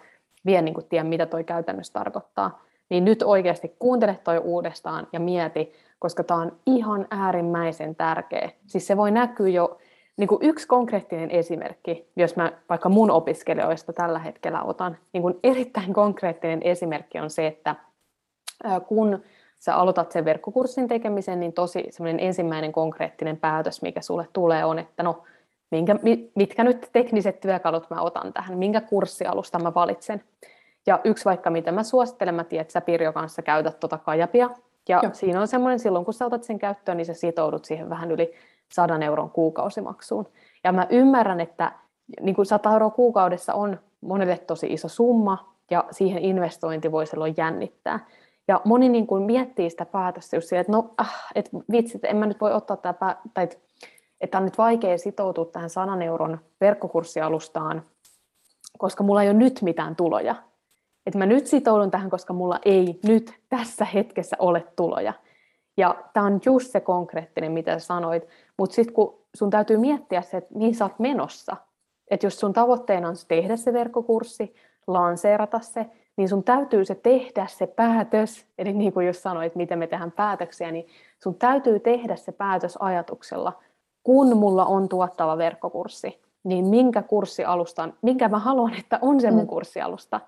vielä niin tiedä, mitä toi käytännössä tarkoittaa. Niin nyt oikeasti kuuntele toi uudestaan ja mieti, koska tämä on ihan äärimmäisen tärkeä. Siis se voi näkyä jo, niin kuin yksi konkreettinen esimerkki, jos mä vaikka mun opiskelijoista tällä hetkellä otan, niin kuin erittäin konkreettinen esimerkki on se, että kun sä aloitat sen verkkokurssin tekemisen, niin tosi semmoinen ensimmäinen konkreettinen päätös, mikä sulle tulee, on, että no, minkä, mitkä nyt tekniset työkalut mä otan tähän, minkä kurssialusta mä valitsen. Ja yksi vaikka, mitä mä suosittelen, mä tiedän, että sä Pirjo kanssa käytät tuota kajapia, ja Joo. siinä on semmoinen, silloin kun sä otat sen käyttöön, niin sä sitoudut siihen vähän yli 100 euron kuukausimaksuun. Ja mä ymmärrän, että niin kuin 100 euroa kuukaudessa on monelle tosi iso summa, ja siihen investointi voi silloin jännittää. Ja moni niin kuin miettii sitä päätöstä just siihen, että no, ah, et vitsi, että en mä nyt voi ottaa tätä, tai että on nyt vaikea sitoutua tähän 100 euron verkkokurssialustaan, koska mulla ei ole nyt mitään tuloja. Että mä nyt sitoudun tähän, koska mulla ei nyt tässä hetkessä ole tuloja. Ja tämä on just se konkreettinen, mitä sä sanoit. Mutta sitten kun sun täytyy miettiä se, että mihin sä oot menossa. Että jos sun tavoitteena on tehdä se verkkokurssi, lanseerata se, niin sun täytyy se tehdä se päätös, eli niin kuin jos sanoit, miten me tehdään päätöksiä, niin sun täytyy tehdä se päätös ajatuksella, kun mulla on tuottava verkkokurssi, niin minkä kurssialustan, minkä mä haluan, että on se mun mm. kurssialusta.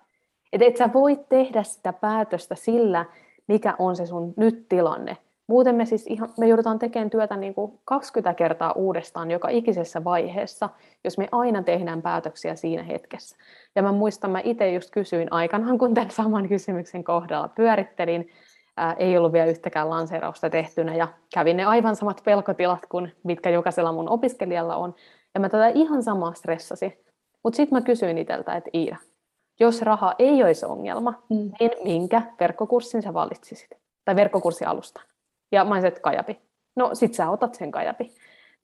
Että et sä voit tehdä sitä päätöstä sillä, mikä on se sun nyt tilanne, Muuten me siis ihan, me joudutaan tekemään työtä niin kuin 20 kertaa uudestaan joka ikisessä vaiheessa, jos me aina tehdään päätöksiä siinä hetkessä. Ja mä muistan, mä itse just kysyin aikanaan, kun tämän saman kysymyksen kohdalla pyörittelin, ää, ei ollut vielä yhtäkään lanseerausta tehtynä, ja kävin ne aivan samat pelkotilat kuin mitkä jokaisella mun opiskelijalla on. Ja mä tätä ihan samaa stressasi. Mutta sitten mä kysyin itseltä, että Iida, jos raha ei olisi ongelma, mm. niin minkä verkkokurssin sä valitsisit? Tai verkkokurssialustan? Ja mä olisin, että kajapi. No sit sä otat sen kajapi.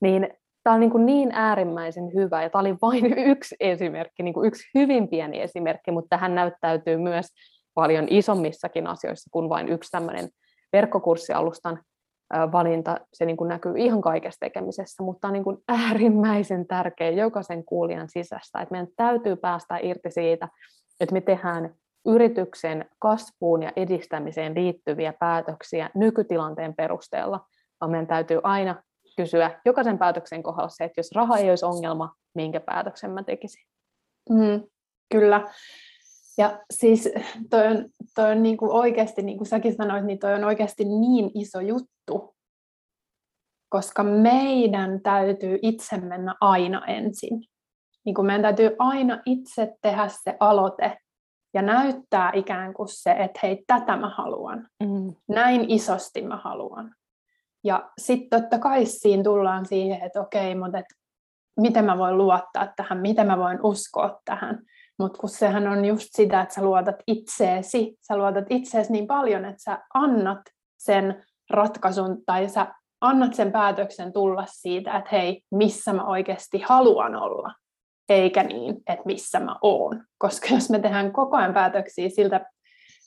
Niin tämä on niin, kuin niin äärimmäisen hyvä, ja tämä oli vain yksi esimerkki, niin kuin yksi hyvin pieni esimerkki, mutta tähän näyttäytyy myös paljon isommissakin asioissa kuin vain yksi tämmöinen verkkokurssialustan valinta, se niin kuin näkyy ihan kaikessa tekemisessä, mutta on niin kuin äärimmäisen tärkeä jokaisen kuulijan sisästä, että meidän täytyy päästä irti siitä, että me tehdään yrityksen kasvuun ja edistämiseen liittyviä päätöksiä nykytilanteen perusteella, vaan meidän täytyy aina kysyä jokaisen päätöksen kohdalla se, että jos raha ei olisi ongelma, minkä päätöksen mä tekisin. Mm, kyllä. Ja siis toi on, toi on niin kuin oikeasti, niin kuin säkin sanoit, niin toi on oikeasti niin iso juttu, koska meidän täytyy itse mennä aina ensin. Niin kuin meidän täytyy aina itse tehdä se aloite ja näyttää ikään kuin se, että hei, tätä mä haluan. Mm. Näin isosti mä haluan. Ja sitten totta kai siinä tullaan siihen, että okei, mutta et, miten mä voin luottaa tähän, miten mä voin uskoa tähän. Mutta kun sehän on just sitä, että sä luotat itseesi, sä luotat itseesi niin paljon, että sä annat sen ratkaisun tai sä annat sen päätöksen tulla siitä, että hei, missä mä oikeasti haluan olla eikä niin, että missä mä oon. Koska jos me tehdään koko ajan päätöksiä siltä,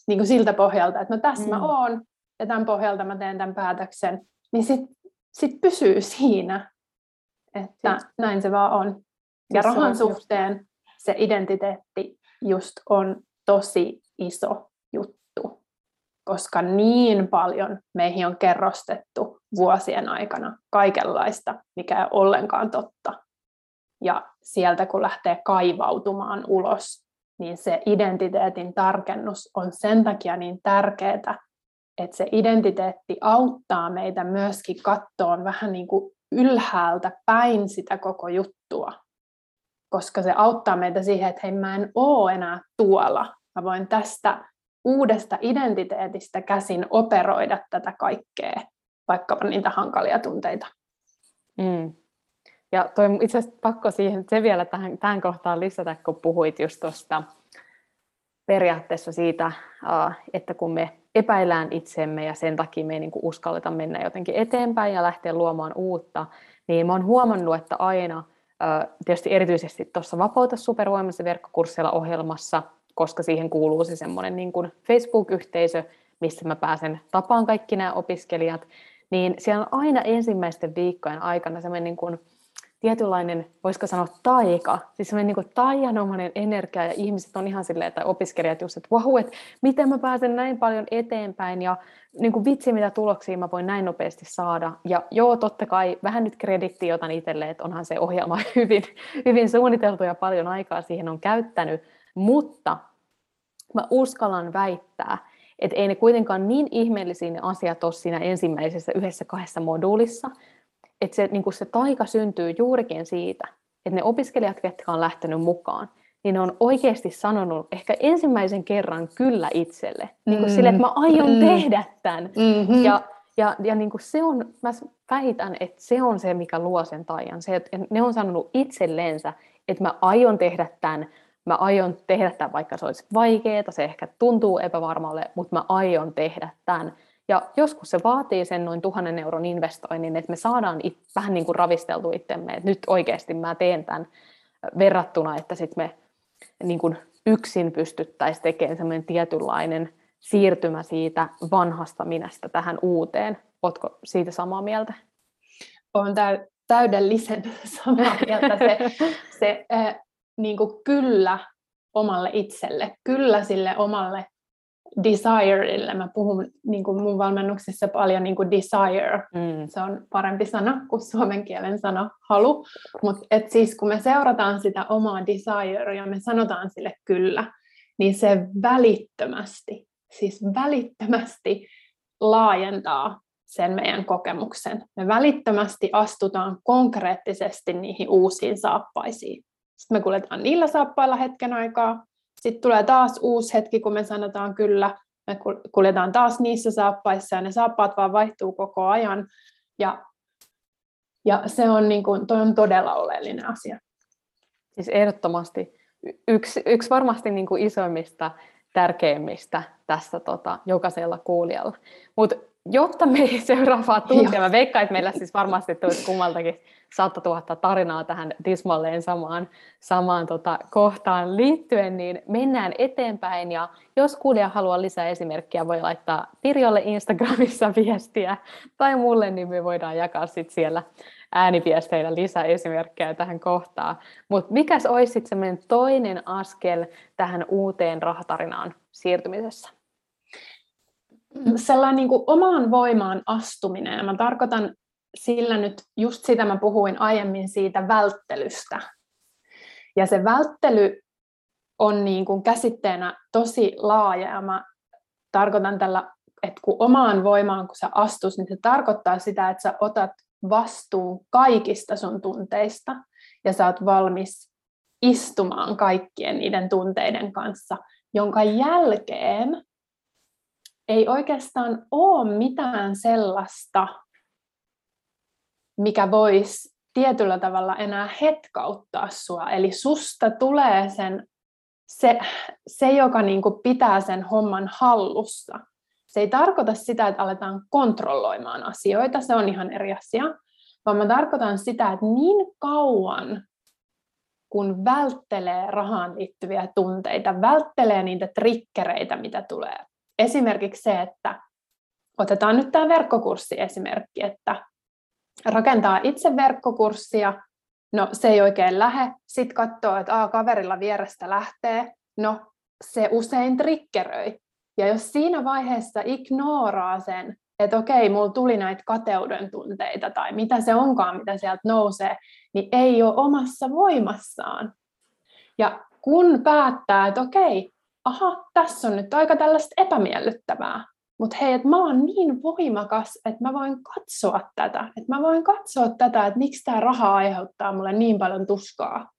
niin kuin siltä pohjalta, että no tässä mm. mä oon, ja tämän pohjalta mä teen tämän päätöksen, niin sitten sit pysyy siinä, että siis. näin se vaan on. Ja siis rahan suhteen se identiteetti just on tosi iso juttu, koska niin paljon meihin on kerrostettu vuosien aikana kaikenlaista, mikä ei ole ollenkaan totta. Ja sieltä kun lähtee kaivautumaan ulos, niin se identiteetin tarkennus on sen takia niin tärkeää, että se identiteetti auttaa meitä myöskin kattoon vähän niin kuin ylhäältä päin sitä koko juttua. Koska se auttaa meitä siihen, että hei mä en oo enää tuolla. Mä voin tästä uudesta identiteetistä käsin operoida tätä kaikkea, vaikka niitä hankalia tunteita. Mm. Ja toi itse asiassa pakko siihen, se vielä tähän, tähän kohtaan lisätä, kun puhuit just tuosta periaatteessa siitä, että kun me epäillään itsemme ja sen takia me ei niin uskalleta mennä jotenkin eteenpäin ja lähteä luomaan uutta, niin mä oon huomannut, että aina, tietysti erityisesti tuossa Vapauta supervoimassa verkkokurssilla ohjelmassa, koska siihen kuuluu se semmoinen niin kuin Facebook-yhteisö, missä mä pääsen tapaan kaikki nämä opiskelijat, niin siellä on aina ensimmäisten viikkojen aikana semmoinen niin kuin tietynlainen, voisiko sanoa taika, siis semmoinen niin taianomainen energia ja ihmiset on ihan silleen, tai opiskelijat just, että vau, että miten mä pääsen näin paljon eteenpäin ja niin kuin vitsi, mitä tuloksia mä voin näin nopeasti saada. Ja joo, totta kai vähän nyt kredittiä otan itselle, että onhan se ohjelma hyvin, hyvin suunniteltu ja paljon aikaa siihen on käyttänyt, mutta mä uskallan väittää, että ei ne kuitenkaan niin ihmeellisiä ne asiat ole siinä ensimmäisessä yhdessä kahdessa moduulissa, että se, niin se taika syntyy juurikin siitä, että ne opiskelijat, jotka on lähtenyt mukaan, niin ne on oikeasti sanonut ehkä ensimmäisen kerran kyllä itselle. Mm-hmm. Niin kuin sille, että mä aion mm-hmm. tehdä tämän. Mm-hmm. Ja, ja, ja niin kuin se on, mä väitän, että se on se, mikä luo sen taian. Se, että ne on sanonut itsellensä, että mä aion tehdä tämän, mä aion tehdä tämän, vaikka se olisi vaikeaa, se ehkä tuntuu epävarmalle, mutta mä aion tehdä tämän. Ja joskus se vaatii sen noin tuhannen euron investoinnin, että me saadaan it, vähän niin kuin ravisteltu itsemme, että nyt oikeasti mä teen tämän verrattuna, että sitten me niin kuin yksin pystyttäisiin tekemään semmoinen tietynlainen siirtymä siitä vanhasta minästä tähän uuteen. Oletko siitä samaa mieltä? Olen täydellisen samaa mieltä. Se, se äh, niin kuin kyllä omalle itselle, kyllä sille omalle desirelle. Mä puhun niin kuin mun valmennuksissa paljon niin kuin desire. Mm. Se on parempi sana kuin suomen kielen sana halu. Mutta siis kun me seurataan sitä omaa desire ja me sanotaan sille kyllä, niin se välittömästi, siis välittömästi laajentaa sen meidän kokemuksen. Me välittömästi astutaan konkreettisesti niihin uusiin saappaisiin. Sitten me kuljetaan niillä saappailla hetken aikaa, sitten tulee taas uusi hetki, kun me sanotaan kyllä, me kuljetaan taas niissä saappaissa ja ne saappaat vaan vaihtuu koko ajan. Ja, ja se on, niin kuin, toi on todella oleellinen asia. Siis ehdottomasti yksi, yksi varmasti niin kuin isoimmista, tärkeimmistä tässä tota, jokaisella kuulijalla. Mutta jotta me ei seuraavaa tuntia, mä veikkaan, että meillä siis varmasti tulisi kummaltakin 100 000 tarinaa tähän tismalleen samaan, samaan tota, kohtaan liittyen, niin mennään eteenpäin. Ja jos kuulija haluaa lisää esimerkkiä, voi laittaa Pirjolle Instagramissa viestiä tai mulle, niin me voidaan jakaa sit siellä ääniviesteillä lisää esimerkkejä tähän kohtaan. Mutta mikäs olisi sitten toinen askel tähän uuteen rahatarinaan siirtymisessä? Sellainen niin kuin omaan voimaan astuminen, ja mä tarkoitan sillä nyt just sitä mä puhuin aiemmin siitä välttelystä. Ja se välttely on niin kuin käsitteenä tosi laaja, ja mä tarkoitan tällä, että kun omaan voimaan, kun sä astus, niin se tarkoittaa sitä, että sä otat vastuun kaikista sun tunteista, ja sä oot valmis istumaan kaikkien niiden tunteiden kanssa, jonka jälkeen ei oikeastaan ole mitään sellaista, mikä voisi tietyllä tavalla enää hetkauttaa sua. Eli susta tulee sen, se, se joka niin kuin pitää sen homman hallussa. Se ei tarkoita sitä, että aletaan kontrolloimaan asioita, se on ihan eri asia, vaan mä tarkoitan sitä, että niin kauan kun välttelee rahaan liittyviä tunteita, välttelee niitä trikkereitä, mitä tulee esimerkiksi se, että otetaan nyt tämä verkkokurssi esimerkki, että rakentaa itse verkkokurssia, no se ei oikein lähe, sitten katsoo, että a, kaverilla vierestä lähtee, no se usein triggeröi. Ja jos siinä vaiheessa ignoraa sen, että okei, mulla tuli näitä kateuden tunteita tai mitä se onkaan, mitä sieltä nousee, niin ei ole omassa voimassaan. Ja kun päättää, että okei, aha, tässä on nyt aika tällaista epämiellyttävää. Mutta hei, että mä oon niin voimakas, että mä voin katsoa tätä. Että mä voin katsoa tätä, että miksi tämä raha aiheuttaa mulle niin paljon tuskaa.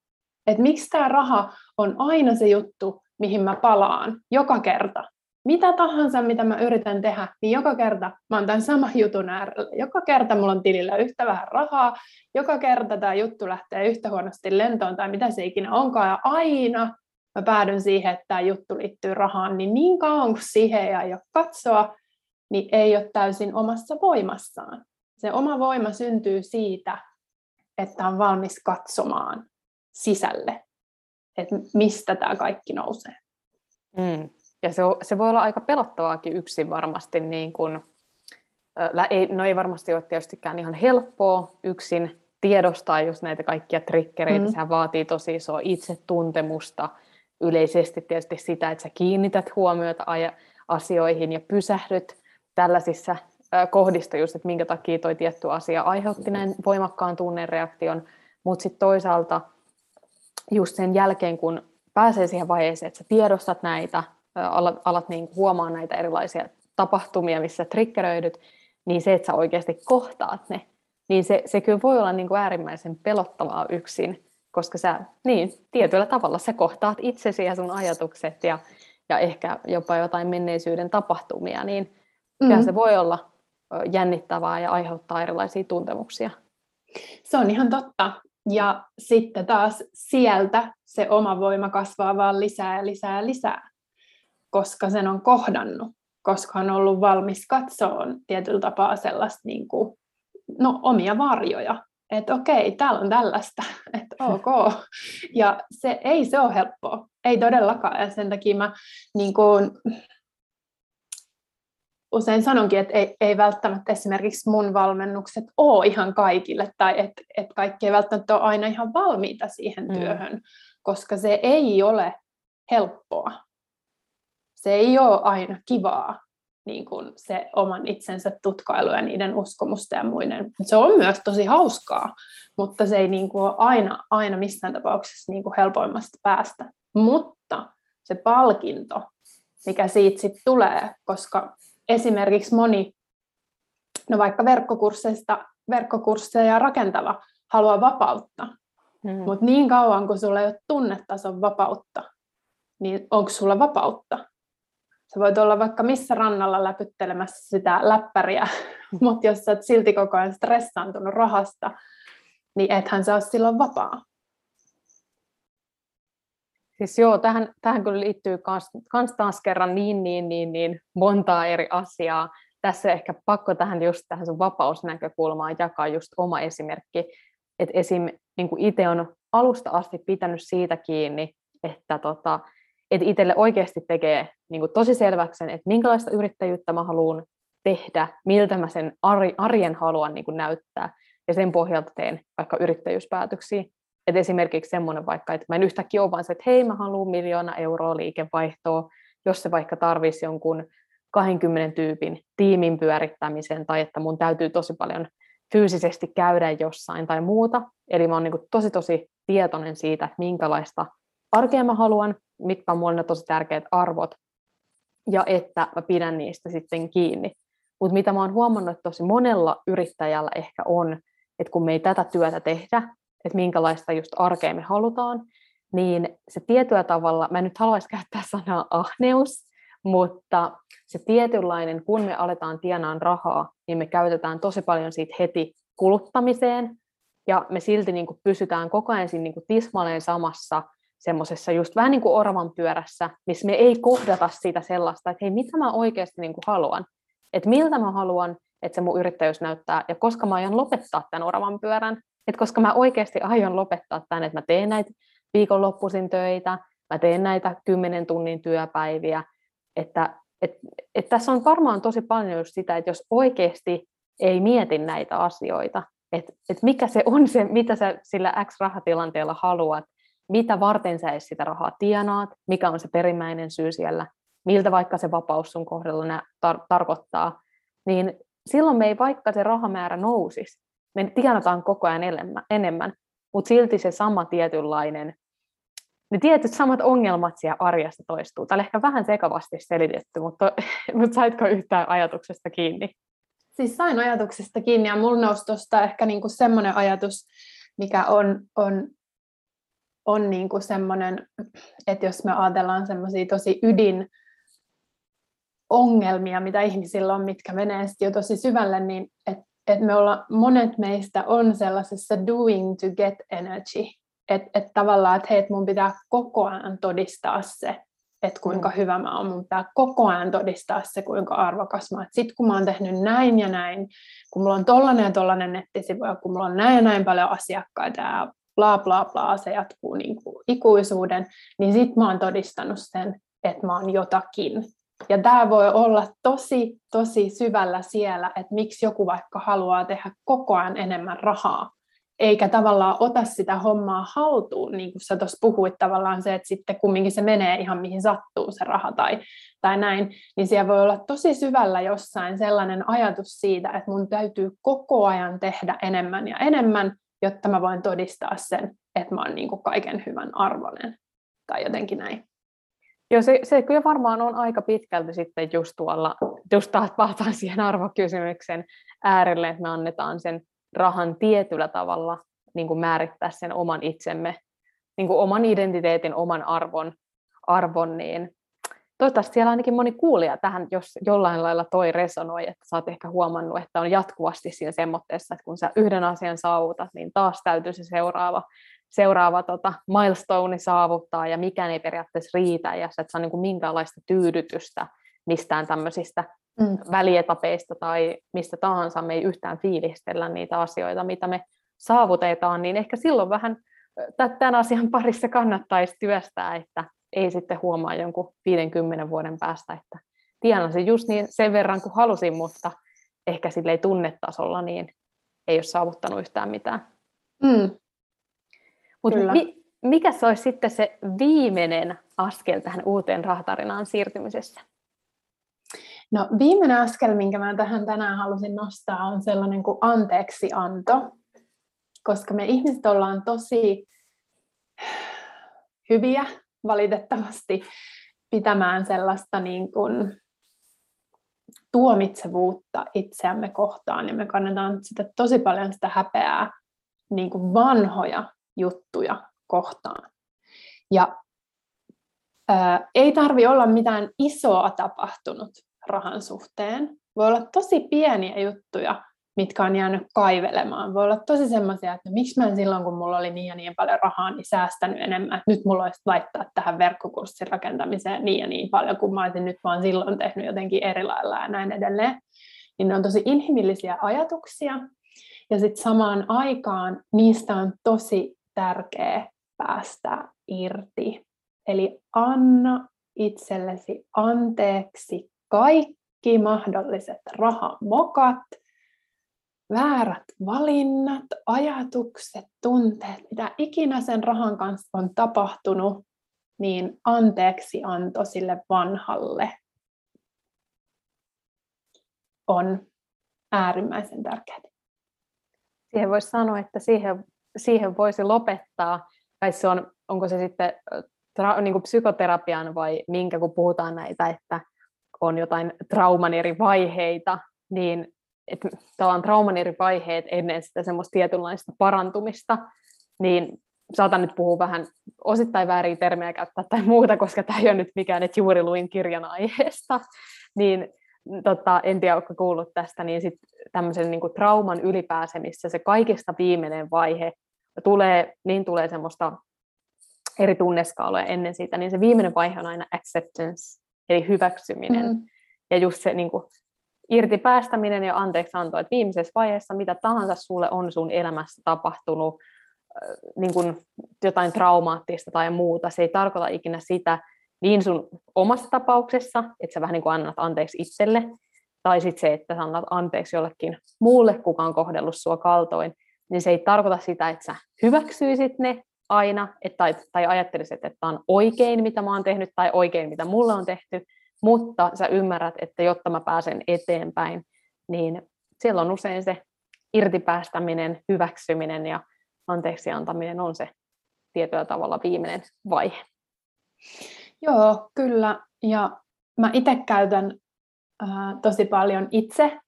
Että miksi tämä raha on aina se juttu, mihin mä palaan joka kerta. mitä tahansa, mitä mä yritän tehdä, niin joka kerta mä oon tämän saman jutun äärellä. Joka kerta mulla on tilillä yhtä vähän rahaa, joka kerta tämä juttu lähtee yhtä huonosti lentoon tai mitä se ikinä onkaan, ja aina mä päädyn siihen, että tämä juttu liittyy rahaan, niin niin kauan kuin siihen ei aio katsoa, niin ei ole täysin omassa voimassaan. Se oma voima syntyy siitä, että on valmis katsomaan sisälle, että mistä tämä kaikki nousee. Mm. Ja se, se voi olla aika pelottavaakin yksin varmasti. Niin kun, ei, no ei varmasti ole tietystikään ihan helppoa yksin tiedostaa just näitä kaikkia triggereitä. Mm. Sehän vaatii tosi isoa itsetuntemusta, yleisesti tietysti sitä, että sä kiinnität huomiota asioihin ja pysähdyt tällaisissa kohdista just, että minkä takia toi tietty asia aiheutti näin voimakkaan tunnereaktion, mutta sitten toisaalta just sen jälkeen, kun pääsee siihen vaiheeseen, että sä tiedostat näitä, alat, alat niin huomaa näitä erilaisia tapahtumia, missä triggeröidyt, niin se, että sä oikeasti kohtaat ne, niin se, se kyllä voi olla niin kuin äärimmäisen pelottavaa yksin, koska sä niin, tietyllä tavalla sä kohtaat itsesi ja sun ajatukset ja, ja ehkä jopa jotain menneisyyden tapahtumia, niin mm. se voi olla jännittävää ja aiheuttaa erilaisia tuntemuksia. Se on ihan totta. Ja sitten taas sieltä se oma voima kasvaa vaan lisää ja lisää ja lisää, koska sen on kohdannut, koska on ollut valmis katsoa tietyllä tapaa sellaista niin kuin, no, omia varjoja. Että okei, täällä on tällaista, että ok. Ja se ei se ole helppoa, ei todellakaan. Ja sen takia mä niin kuin, usein sanonkin, että ei, ei välttämättä esimerkiksi mun valmennukset ole ihan kaikille, tai että et kaikki ei välttämättä ole aina ihan valmiita siihen mm. työhön, koska se ei ole helppoa. Se ei ole aina kivaa, niin kuin se oman itsensä tutkailu ja niiden uskomusten ja muiden. Se on myös tosi hauskaa, mutta se ei niin kuin ole aina, aina missään tapauksessa niin kuin helpoimmasta päästä. Mutta se palkinto, mikä siitä sitten tulee, koska esimerkiksi moni, no vaikka verkkokursseista, verkkokursseja rakentava haluaa vapautta, hmm. mutta niin kauan kun sulla ei ole tunnetason vapautta, niin onko sulla vapautta? Sä voit olla vaikka missä rannalla läpyttelemässä sitä läppäriä, mutta jos sä oot silti koko ajan stressaantunut rahasta, niin ethän sä ole silloin vapaa. Siis joo, tähän, tähän kyllä liittyy kans, kans taas kerran niin, niin, niin, niin montaa eri asiaa. Tässä ehkä pakko tähän just tähän sun vapausnäkökulmaan jakaa just oma esimerkki. Että esim. Niin itse on alusta asti pitänyt siitä kiinni, että tota, et itselle oikeasti tekee niin kuin tosi selväksi että minkälaista yrittäjyyttä mä haluan tehdä, miltä mä sen arjen haluan niin kuin näyttää, ja sen pohjalta teen vaikka yrittäjyyspäätöksiä. Et esimerkiksi semmoinen vaikka, että mä en yhtäkkiä ole vaan se, että hei mä haluan miljoona euroa liikevaihtoa, jos se vaikka tarvisi jonkun 20 tyypin tiimin pyörittämisen tai että mun täytyy tosi paljon fyysisesti käydä jossain tai muuta. Eli mä oon niin tosi tosi tietoinen siitä, että minkälaista arkea mä haluan, mitkä on mulle tosi tärkeät arvot ja että mä pidän niistä sitten kiinni. Mutta mitä mä oon huomannut, että tosi monella yrittäjällä ehkä on, että kun me ei tätä työtä tehdä, että minkälaista just arkea me halutaan, niin se tietyllä tavalla, mä en nyt haluaisi käyttää sanaa ahneus, mutta se tietynlainen, kun me aletaan tienaan rahaa, niin me käytetään tosi paljon siitä heti kuluttamiseen, ja me silti niin kuin pysytään koko ajan siinä niin kuin tismalleen samassa semmoisessa just vähän niin kuin orvan pyörässä, missä me ei kohdata sitä sellaista, että hei, mitä mä oikeasti niin kuin haluan, että miltä mä haluan, että se mun yrittäjyys näyttää, ja koska mä aion lopettaa tämän oravan pyörän, että koska mä oikeasti aion lopettaa tämän, että mä teen näitä viikonloppuisin töitä, mä teen näitä kymmenen tunnin työpäiviä, että et, et tässä on varmaan tosi paljon just sitä, että jos oikeasti ei mieti näitä asioita, että et mikä se on se, mitä sä sillä X-rahatilanteella haluat, mitä varten sä edes sitä rahaa tienaat, mikä on se perimmäinen syy siellä, miltä vaikka se vapaus sun kohdalla tar- tarkoittaa, niin silloin me ei vaikka se rahamäärä nousisi, me tienataan koko ajan enemmän, mutta silti se sama tietynlainen, ne tietyt samat ongelmat siellä arjessa toistuu. Tämä ehkä vähän sekavasti selitetty, mutta, mutta saitko yhtään ajatuksesta kiinni? Siis sain ajatuksesta kiinni ja mulla nousi tuosta ehkä niinku semmoinen ajatus, mikä on, on, on niinku semmoinen, että jos me ajatellaan semmoisia tosi ydin ongelmia, mitä ihmisillä on, mitkä menee jo tosi syvälle, niin että et me olla, monet meistä on sellaisessa doing to get energy, että et tavallaan, että hei, et mun pitää koko ajan todistaa se, että kuinka mm. hyvä mä oon, mun pitää koko ajan todistaa se, kuinka arvokas mä oon. Sitten kun mä oon tehnyt näin ja näin, kun mulla on tollanen ja tollanen nettisivu, ja kun mulla on näin ja näin paljon asiakkaita ja bla bla bla, se jatkuu niin kuin ikuisuuden, niin sit mä oon todistanut sen, että mä oon jotakin. Ja tämä voi olla tosi, tosi syvällä siellä, että miksi joku vaikka haluaa tehdä koko ajan enemmän rahaa, eikä tavallaan ota sitä hommaa haltuun, niin kuin sä tuossa puhuit tavallaan se, että sitten kumminkin se menee ihan mihin sattuu se raha tai, tai näin, niin siellä voi olla tosi syvällä jossain sellainen ajatus siitä, että mun täytyy koko ajan tehdä enemmän ja enemmän, jotta mä voin todistaa sen, että mä oon niin kuin kaiken hyvän arvoinen tai jotenkin näin. Joo, se, se kyllä varmaan on aika pitkälti sitten just tuolla, just taas siihen arvokysymyksen äärelle, että me annetaan sen rahan tietyllä tavalla niin kuin määrittää sen oman itsemme, niin kuin oman identiteetin, oman arvon, arvon niin toivottavasti siellä ainakin moni kuulija tähän, jos jollain lailla toi resonoi, että sä oot ehkä huomannut, että on jatkuvasti siinä semmoitteessa, että kun sä yhden asian saavutat, niin taas täytyy se seuraava, seuraava tota, milestone saavuttaa, ja mikään ei periaatteessa riitä, ja sä et saa niin kuin minkäänlaista tyydytystä mistään tämmöisistä mm. välietapeista tai mistä tahansa, me ei yhtään fiilistellä niitä asioita, mitä me saavutetaan, niin ehkä silloin vähän tämän asian parissa kannattaisi työstää, että ei sitten huomaa jonkun 50 vuoden päästä, että tienasin just niin sen verran kuin halusin, mutta ehkä sille ei tunnetasolla, niin ei ole saavuttanut yhtään mitään. Mm. Mutta mi- mikä se olisi sitten se viimeinen askel tähän uuteen rahatarinaan siirtymisessä? No viimeinen askel, minkä mä tähän tänään halusin nostaa, on sellainen kuin anteeksianto, koska me ihmiset ollaan tosi hyviä valitettavasti pitämään sellaista niin kuin tuomitsevuutta itseämme kohtaan ja me kannetaan sitä tosi paljon sitä häpeää niin kuin vanhoja juttuja kohtaan. Ja ää, ei tarvi olla mitään isoa tapahtunut rahan suhteen. Voi olla tosi pieniä juttuja, mitkä on jäänyt kaivelemaan. Voi olla tosi semmoisia, että no, miksi mä en silloin, kun mulla oli niin ja niin paljon rahaa, niin säästänyt enemmän, että nyt mulla olisi laittaa tähän verkkokurssin rakentamiseen niin ja niin paljon, kun mä olisin nyt vaan silloin tehnyt jotenkin eri lailla ja näin edelleen. Niin ne on tosi inhimillisiä ajatuksia, ja sitten samaan aikaan niistä on tosi tärkeä päästä irti. Eli anna itsellesi anteeksi kaikki mahdolliset rahamokat, väärät valinnat, ajatukset, tunteet, mitä ikinä sen rahan kanssa on tapahtunut, niin anteeksi anto sille vanhalle on äärimmäisen tärkeää. Siihen voisi sanoa, että siihen, siihen voisi lopettaa, tai se on, onko se sitten tra, niin kuin psykoterapian vai minkä, kun puhutaan näitä, että on jotain trauman eri vaiheita, niin että tavallaan trauman eri vaiheet ennen sitä semmoista tietynlaista parantumista, niin saatan nyt puhua vähän osittain väärin termejä käyttää tai muuta, koska tämä ei ole nyt mikään, että juuri luin kirjan aiheesta, niin tota, en tiedä, onko kuullut tästä, niin sit tämmöisen niin kuin trauman ylipääsemissä se kaikista viimeinen vaihe tulee, niin tulee semmoista eri tunneskaaloja ennen sitä, niin se viimeinen vaihe on aina acceptance, eli hyväksyminen. Mm. Ja just se niin kuin, irti päästäminen ja anteeksi anto, että viimeisessä vaiheessa mitä tahansa sulle on sun elämässä tapahtunut, niin kuin jotain traumaattista tai muuta, se ei tarkoita ikinä sitä niin sun omassa tapauksessa, että sä vähän niin kuin annat anteeksi itselle, tai sitten se, että sä annat anteeksi jollekin muulle, kuka on kohdellut sua kaltoin, niin se ei tarkoita sitä, että sä hyväksyisit ne aina, että, tai, tai ajattelisit, että tämä on oikein, mitä mä oon tehnyt, tai oikein, mitä mulle on tehty, mutta sä ymmärrät, että jotta mä pääsen eteenpäin, niin siellä on usein se irtipäästäminen, hyväksyminen ja anteeksi antaminen on se tietyllä tavalla viimeinen vaihe. Joo, kyllä. Ja mä itse käytän äh, tosi paljon itse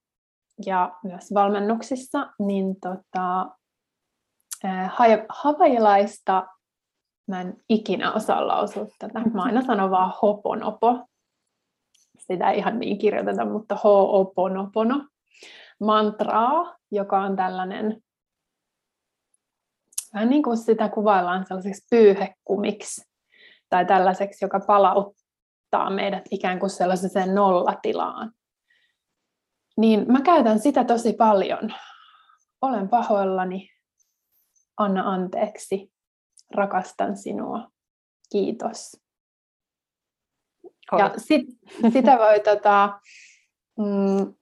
ja myös valmennuksissa, niin tota, äh, havailaista mä en ikinä osaa lausua tätä. Mä aina sanon vaan hoponopo sitä ei ihan niin kirjoiteta, mutta Ho'oponopono mantraa, joka on tällainen, vähän niin kuin sitä kuvaillaan sellaiseksi pyyhekumiksi, tai tällaiseksi, joka palauttaa meidät ikään kuin sellaiseen nollatilaan. Niin mä käytän sitä tosi paljon. Olen pahoillani, anna anteeksi, rakastan sinua, kiitos. Ja sit, sitä, voi, tota, mm,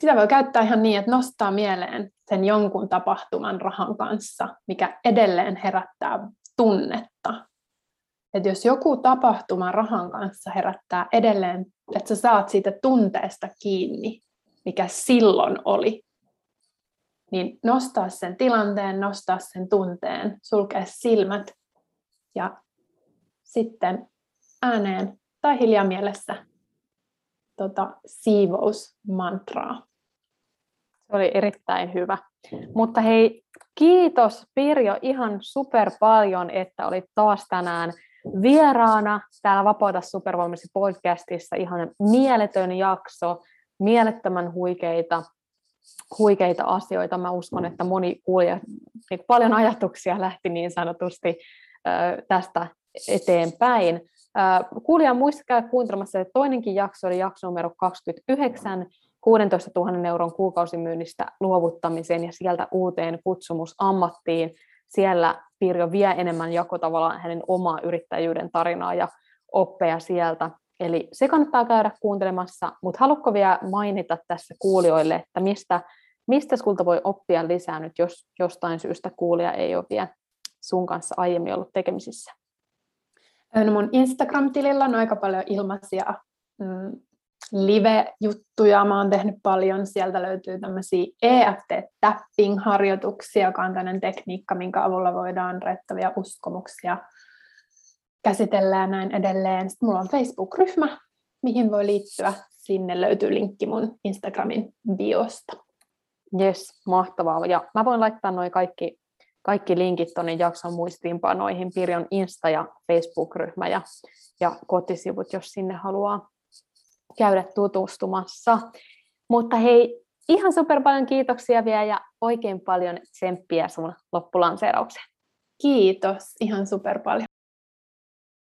sitä voi käyttää ihan niin, että nostaa mieleen sen jonkun tapahtuman rahan kanssa, mikä edelleen herättää tunnetta. Että jos joku tapahtuma rahan kanssa herättää edelleen, että sä saat siitä tunteesta kiinni, mikä silloin oli, niin nostaa sen tilanteen, nostaa sen tunteen, sulkea silmät ja sitten ääneen tai hiljaa mielessä tota, siivousmantraa. Se oli erittäin hyvä. Mutta hei, kiitos Pirjo ihan super paljon, että olit taas tänään vieraana täällä Vapauta supervoimasi podcastissa. Ihan mieletön jakso, mielettömän huikeita, huikeita asioita. Mä uskon, että moni kuulija, niin paljon ajatuksia lähti niin sanotusti tästä eteenpäin. Kuulija muista käydä kuuntelemassa, että toinenkin jakso oli jakso numero 29, 16 000 euron kuukausimyynnistä luovuttamiseen ja sieltä uuteen kutsumusammattiin. Siellä Pirjo vie enemmän jako tavallaan hänen omaa yrittäjyyden tarinaa ja oppeja sieltä. Eli se kannattaa käydä kuuntelemassa, mutta haluatko vielä mainita tässä kuulijoille, että mistä, mistä sulta voi oppia lisää nyt, jos jostain syystä kuulija ei ole vielä sun kanssa aiemmin ollut tekemisissä? No mun Instagram-tilillä on aika paljon ilmaisia mm, live-juttuja. Mä oon tehnyt paljon. Sieltä löytyy tämmöisiä EFT-tapping-harjoituksia, joka on tämmöinen tekniikka, minkä avulla voidaan rettäviä uskomuksia käsitellä ja näin edelleen. Sitten mulla on Facebook-ryhmä, mihin voi liittyä. Sinne löytyy linkki mun Instagramin biosta. Yes, mahtavaa. Ja mä voin laittaa noin kaikki kaikki linkit tuonne jakson muistiinpanoihin, Pirjon Insta- ja Facebook-ryhmä ja, ja kotisivut, jos sinne haluaa käydä tutustumassa. Mutta hei, ihan super paljon kiitoksia vielä ja oikein paljon tsemppiä sun loppulanseeraukseen. Kiitos ihan super paljon.